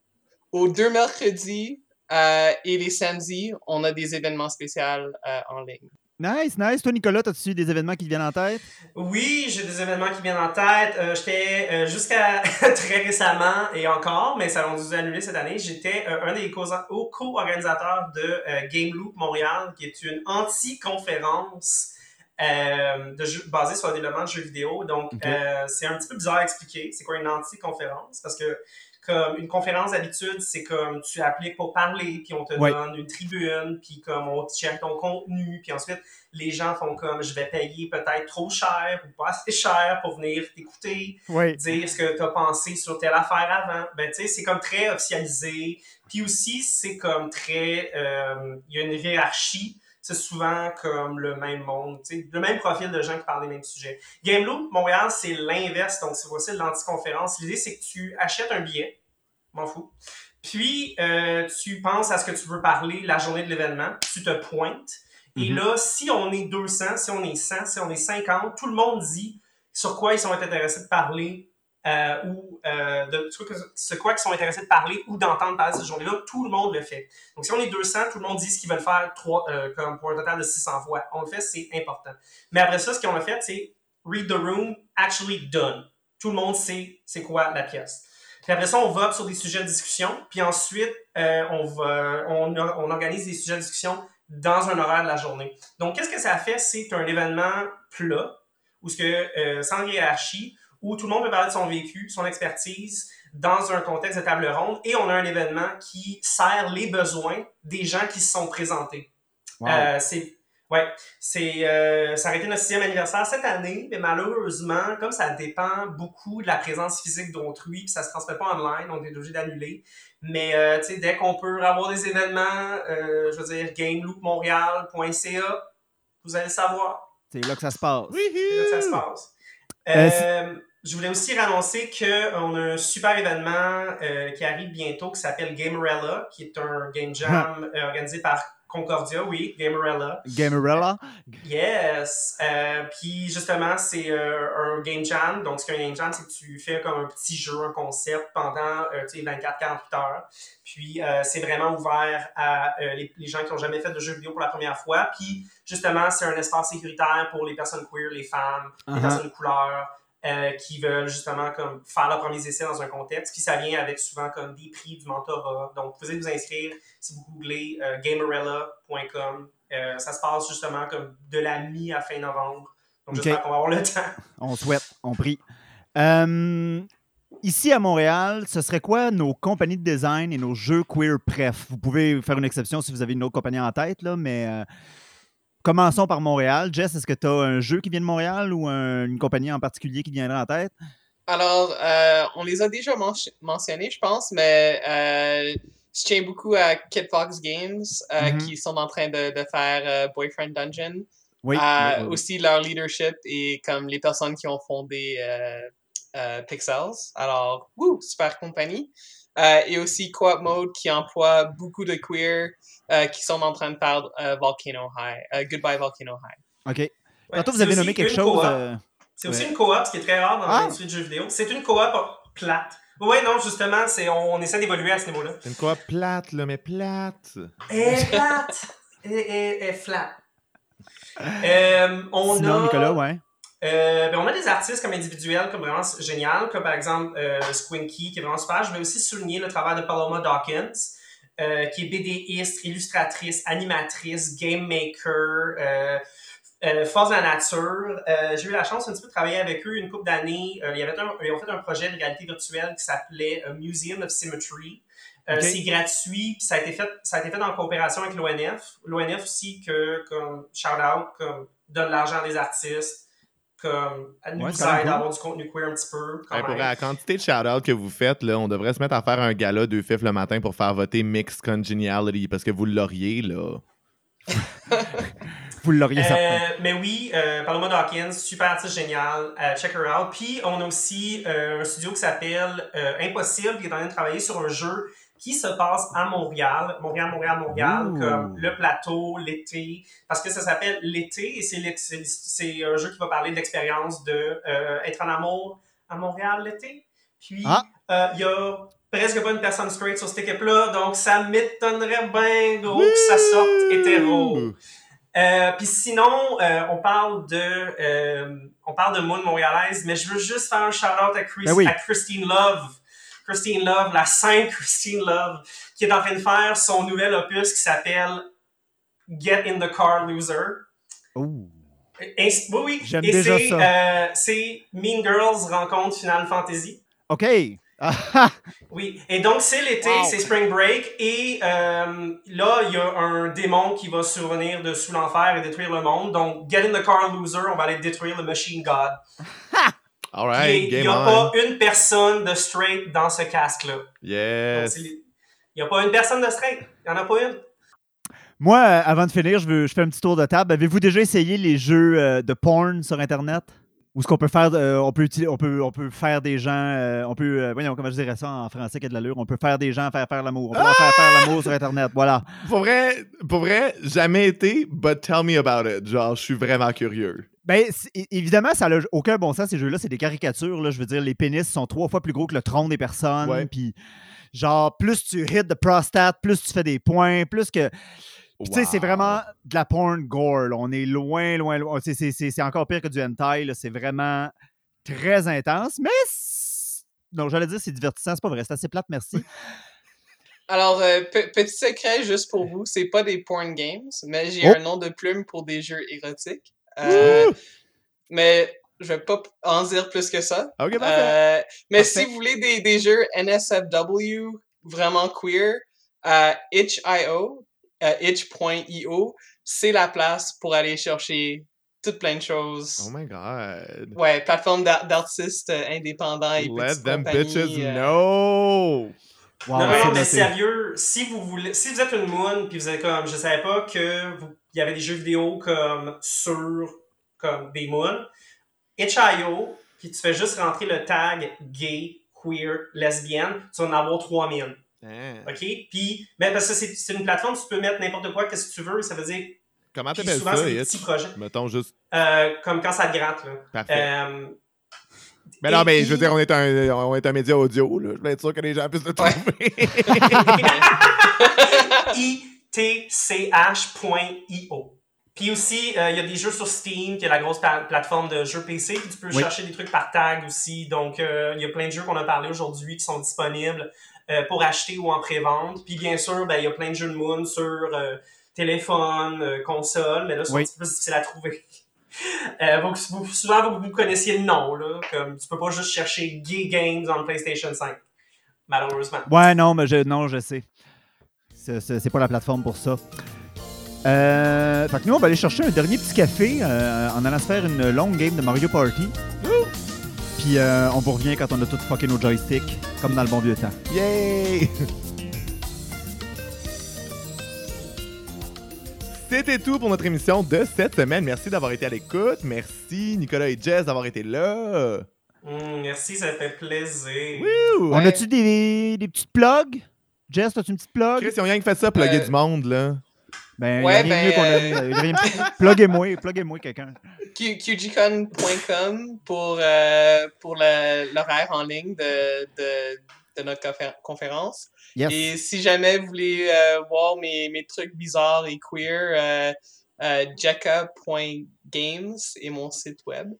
aux deux mercredis euh, et les samedis, on a des événements spéciaux euh, en ligne. Nice, nice. Toi, Nicolas, as-tu des événements qui te viennent en tête? Oui, j'ai des événements qui viennent en tête. Euh, j'étais euh, jusqu'à très récemment et encore, mais ça a dû annuler cette année. J'étais euh, un des co- co-organisateurs de euh, Game Loop Montréal, qui est une anti-conférence euh, de basée sur le développement de jeux vidéo. Donc, euh, c'est un petit peu bizarre à expliquer. C'est quoi une anti-conférence? Parce que comme une conférence d'habitude, c'est comme tu appliques pour parler, puis on te Ouais. donne une tribune, puis comme on check ton contenu, puis ensuite les gens font comme je vais payer peut-être trop cher ou pas assez cher pour venir t'écouter, dire ce que tu as pensé sur telle affaire avant. Ben, tu sais, c'est comme très officialisé. Puis aussi, c'est comme très. euh, Il y a une hiérarchie. C'est souvent comme le même monde, le même profil de gens qui parlent des mêmes sujets. Game Loop, Montréal, c'est l'inverse. Donc, c'est voici l'anticonférence. L'idée, c'est que tu achètes un billet. M'en fous. Puis, euh, tu penses à ce que tu veux parler la journée de l'événement. Tu te pointes. Et Mhm. là, si on est 200, si on est 100, si on est 50, tout le monde dit sur quoi ils sont intéressés de parler euh, ou euh, de sur quoi- sur quoi ils sont intéressés de parler ou d'entendre parler cette journée-là. Tout le monde le fait. Donc, si on est 200, tout le monde dit ce qu'ils veulent faire trois, euh, comme pour un total de 600 fois. On le fait, c'est important. Mais après ça, ce qu'on a fait, c'est read the room, actually done. Tout le monde sait c'est quoi la pièce. Puis après ça, on vote sur des sujets de discussion. Puis ensuite, euh, on, va, on, on organise des sujets de discussion dans un horaire de la journée. Donc, qu'est-ce que ça fait? C'est un événement plat, où ce que, euh, sans hiérarchie, où tout le monde peut parler de son vécu, son expertise, dans un contexte de table ronde, et on a un événement qui sert les besoins des gens qui se sont présentés. Wow. Euh, c'est ouais, c'est euh, ça aurait été notre sixième anniversaire cette année, mais malheureusement, comme ça dépend beaucoup de la présence physique d'autrui, puis ça se transmet pas online, on est obligé d'annuler. Mais euh, tu sais, dès qu'on peut avoir des événements, euh, je veux dire, gameloopmontréal.ca, vous allez le savoir. C'est là que ça se passe. C'est là que ça se passe. Euh, Euh, je voulais aussi annoncer qu'on a un super événement euh, qui arrive bientôt qui s'appelle Gamerella, qui est un game jam euh, organisé par Concordia, oui, Gamerella. Gamerella? Yes! Euh, puis justement, c'est euh, un game jam. Donc, ce qu'un game jam, c'est que tu fais comme un petit jeu, un concept pendant euh, tu sais, 24-48 heures. Puis, euh, c'est vraiment ouvert à euh, les, les gens qui n'ont jamais fait de jeu vidéo pour la première fois. Puis, justement, c'est un espace sécuritaire pour les personnes queer, les femmes, les Uh-huh. personnes de couleur. Euh, qui veulent justement comme faire leurs premiers essais dans un contexte. Puis ça vient avec souvent comme des prix du mentorat. Donc, vous pouvez vous inscrire si vous googlez euh, gamerella.com. Euh, ça se passe justement comme de la mi à fin novembre. Donc, j'espère qu'on va avoir le temps. On souhaite, on prie. Euh, ici à Montréal, ce serait quoi nos compagnies de design et nos jeux queer pref? Vous pouvez faire une exception si vous avez une autre compagnie en tête, là, mais commençons par Montréal. Jess, est-ce que tu as un jeu qui vient de Montréal ou un- une compagnie en particulier qui viendrait en tête? Alors, euh, on les a déjà men- mentionnés, je pense, mais euh, je tiens beaucoup à Kid Fox Games, euh, Mhm. qui sont en train de, de faire euh, Boyfriend Dungeon. Oui. Euh, oui. Aussi leur leadership et comme les personnes qui ont fondé euh, euh, Pixels. Alors, wouh, super compagnie. Euh, et aussi Co-op Mode qui emploie beaucoup de queer euh, qui sont en train de faire euh, Volcano High. euh, Goodbye Volcano High. OK. Ouais, Tantôt, vous c'est avez aussi nommé quelque une chose. coop. euh, C'est aussi une coop, ce qui est très rare dans Ah! l'industrie du jeu vidéo. C'est une coop plate. Oui, non, justement, c'est, on, on essaie d'évoluer à ce niveau-là. C'est une quoi plate, là, mais plate. Est plate. Est- elle est flat. Euh, on Sinon, a, Nicolas, ouais. Euh, ben, on a des artistes comme individuels comme vraiment génial, comme par exemple euh, Squinky, qui est vraiment super. Je vais aussi souligner le travail de Paloma Dawkins, euh, qui est BDiste, illustratrice, animatrice, game maker, euh, force de la nature. J'ai eu la chance un petit peu de travailler avec eux une couple d'années. Un- ils ont fait un projet de réalité virtuelle qui s'appelait Museum of Symmetry. C'est gratuit, puis ça a été fait, ça a été fait en coopération avec l'ONF. L'ONF aussi que comme shout out, comme donne l'argent des artistes, comme nous Ouais, aide cool. à avoir du contenu queer un petit peu. Quand pour la quantité de shout-out que vous faites, là, on devrait se mettre à faire un gala deux fifs le matin pour faire voter Mixed Congeniality parce que vous l'auriez, là. Vous l'auriez. Euh, mais oui, euh, Paloma Dawkins, super artiste génial, euh, check her out. Puis on a aussi euh, un studio qui s'appelle euh, Impossible, qui est en train de travailler sur un jeu qui se passe à Montréal, Montréal, Montréal, Montréal, comme le plateau, l'été, parce que ça s'appelle l'été et c'est un jeu qui va parler de l'expérience de euh, être en amour à Montréal l'été. Puis Ah. euh, il y a presque pas une personne straight sur cette équipe-là, donc ça m'étonnerait bien gros que ça sorte hétéro. Euh, Puis sinon, euh, on parle de euh, on parle de Moon montréalaise, mais je veux juste faire un shout-out à, Chris- Ben oui. à Christine Love. Christine Love, la sainte Christine Love, qui est en train de faire son nouvel opus qui s'appelle Get in the Car Loser. Et- oui, oui. J'aime Et déjà c'est, ça. euh, c'est Mean Girls rencontre Final Fantasy. OK. Oui, et donc c'est l'été, Wow. c'est Spring Break, et euh, là, il y a un démon qui va survenir de sous l'enfer et détruire le monde. Donc, Get in the Car Loser, on va aller détruire le Machine God. All Et right, il game n'y a on. pas une personne de straight dans ce casque-là. Yes. Il n'y a pas une personne de straight. Il n'y en a pas une. Moi, euh, avant de finir, je, veux, je fais un petit tour de table. Avez-vous déjà essayé les jeux euh, de porn sur Internet? Où ce qu'on peut faire, euh, on, peut, on, peut, on peut faire des gens, euh, on peut, euh, voyons, comment je dirais ça en français qui a de l'allure, on peut faire des gens faire faire l'amour. On peut leur faire faire l'amour sur Internet, voilà. Pour vrai, pour vrai, jamais été, but tell me about it. Genre, je suis vraiment curieux. Ben, évidemment, ça n'a aucun bon sens, ces jeux-là. C'est des caricatures. Là. Je veux dire, les pénis sont trois fois plus gros que le tronc des personnes. Puis, genre, plus tu hit de prostate, plus tu fais des points, plus que. Tu sais, c'est vraiment de la porn gore. là. On est loin, loin, loin. C'est- C'est c'est- c'est encore pire que du hentai. là. C'est vraiment très intense. Mais. Non, j'allais dire c'est divertissant. C'est pas vrai. C'est assez plate, merci. Alors, euh, pe- petit secret juste pour vous, c'est pas des porn games, mais j'ai Oh. un nom de plume pour des jeux érotiques. Euh, mais je vais pas en dire plus que ça. Euh, mais si vous voulez des, des jeux NSFW vraiment queer, euh, itch.io, itch.io, c'est la place pour aller chercher toutes plein de choses. Oh my god. Ouais, plateforme d'ar- d'artistes euh, indépendants et Let them bitches euh, know. Wow, non, non, mais sérieux, si vous voulez, si vous êtes une moon, puis vous êtes comme, je savais pas que vous- il y avait des jeux vidéo comme sur comme des moons, itch.io, puis tu fais juste rentrer le tag gay, queer, lesbienne, tu vas en avoir 3000. Hein. OK? Puis, ben, parce que c'est une plateforme, tu peux mettre n'importe quoi, qu'est-ce que tu veux, ça veut dire, Comment t'appelles souvent, ça, petits projets, Mettons juste. Euh, comme quand ça te gratte, là. Parfait. Euh, mais non, mais puis- je veux dire, on est un, on est un média audio, là. Je veux être sûr que les gens puissent le trouver. itch.io. Puis aussi, euh, il y a des jeux sur Steam, qui est la grosse pla- plateforme de jeux PC. Puis tu peux Oui. chercher des trucs par tag aussi. Donc, euh, il y a plein de jeux qu'on a parlé aujourd'hui qui sont disponibles euh, pour acheter ou en pré-vente. Puis bien sûr, ben, il y a plein de jeux de Moon sur euh, téléphone, euh, console, mais là, c'est Oui. un petit peu difficile à trouver. Vous- vous- souvent, vous, vous connaissiez le nom. Là, comme, tu peux pas juste chercher Gay Games en PlayStation 5, malheureusement. Ouais, non, mais je, non, je sais. C'est- pas la plateforme pour ça. Euh, fait que nous, on va aller chercher un dernier petit café euh, en allant se faire une longue game de Mario Party. Puis euh, on vous revient quand on a tout fucké nos joysticks, comme dans le bon vieux temps. Yay! C'était tout pour notre émission de cette semaine. Merci d'avoir été à l'écoute. Merci Nicolas et Jess d'avoir été là. Mm, merci, ça fait plaisir. Woo! On a-tu des, des, petites plugs? Jess, as-tu une petite plug? Chris, ils ont rien que fait ça, plugger euh, du monde, là. Ben, ouais, ben, y a rien mieux qu'on a. Pluguez-moi, pluguez-moi quelqu'un. QGCon.com pour, euh, pour l'horaire en ligne de, de, de notre confé- conférence. Yes. Et si jamais vous voulez euh, voir mes, mes trucs bizarres et queer, euh, euh, jekka.games est mon site web.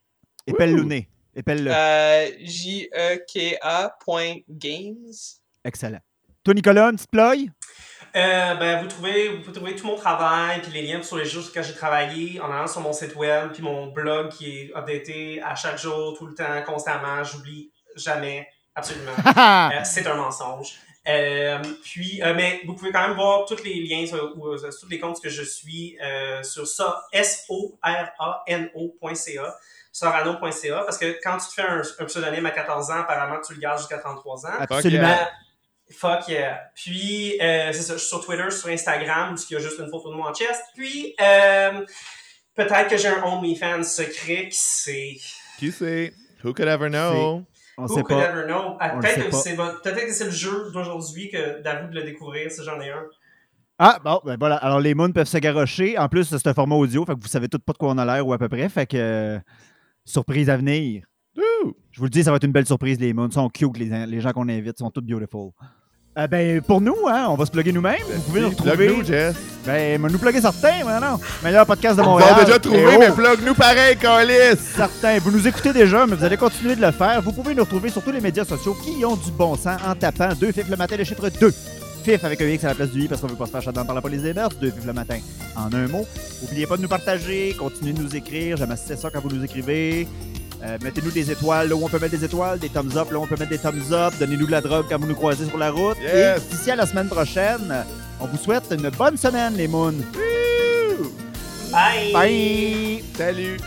Épelle-le. Épelle-le. Euh, J-E-K-A.games. Excellent. Toi, Nicolas, une petite plug? Euh, ben, vous, trouvez, vous pouvez trouver tout mon travail, puis les liens sur les jours sur lesquels j'ai travaillé en allant sur mon site web, puis mon blog qui est updaté à chaque jour, tout le temps, constamment. J'oublie jamais, absolument. Euh, c'est un mensonge. Euh, puis, euh, mais vous pouvez quand même voir tous les liens sur, ou, euh, sur tous les comptes que je suis euh, sur ça, S-O-R-A-N-O.ca, sorano.ca, parce que quand tu te fais un, un pseudonyme à 14 ans, apparemment tu le gardes jusqu'à 33 ans. Absolument. Fuck yeah. Puis, euh, c'est ça, je suis sur Twitter, sur Instagram, où il y a juste une photo de moi en chest. Puis, euh, peut-être que j'ai un OnlyFans secret qui c'est. Qui sait? Who could ever know? On Who sait could pas. ever know? Ah, On le Peut-être sait que pas. c'est peut-être que c'est le jeu d'aujourd'hui que d'avoue de le découvrir, si j'en ai un. Ah, bon, ben voilà. Alors, les moons peuvent se garrocher. En plus, c'est un format audio, fait que vous savez tout pas de quoi on a l'air ou à peu près. Fait que, euh, surprise à venir. Ouh! Je vous le dis, ça va être une belle surprise, les moons. Ils sont cute, les, les gens qu'on invite. Ils sont tous beautiful. Euh, ben, pour nous, hein, on va se plugger nous-mêmes. Vous pouvez nous retrouver. Plug-nous, Jess. Ben, nous plugger certains, mais non. Meilleur podcast de On Montréal. a déjà trouvé, oh, mais plug-nous pareil, Calis! Certains. Vous nous écoutez déjà, mais vous allez continuer de le faire. Vous pouvez nous retrouver sur tous les médias sociaux qui ont du bon sens en tapant deux fifs le matin, le chiffre 2. Fif avec un X à la place du I parce qu'on veut pas se faire shutdown par la police des mœurs. Deux fifs le matin. En un mot. N'oubliez pas de nous partager. Continuez de nous écrire. J'aime assez ça quand vous nous écrivez. Euh, Mettez-nous des étoiles là où on peut mettre des étoiles, des thumbs up là où on peut mettre des thumbs up. Donnez-nous de la drogue quand vous nous croisez sur la route. Yes. Et d'ici à la semaine prochaine, on vous souhaite une bonne semaine, les moons. Bye! Bye! Salut!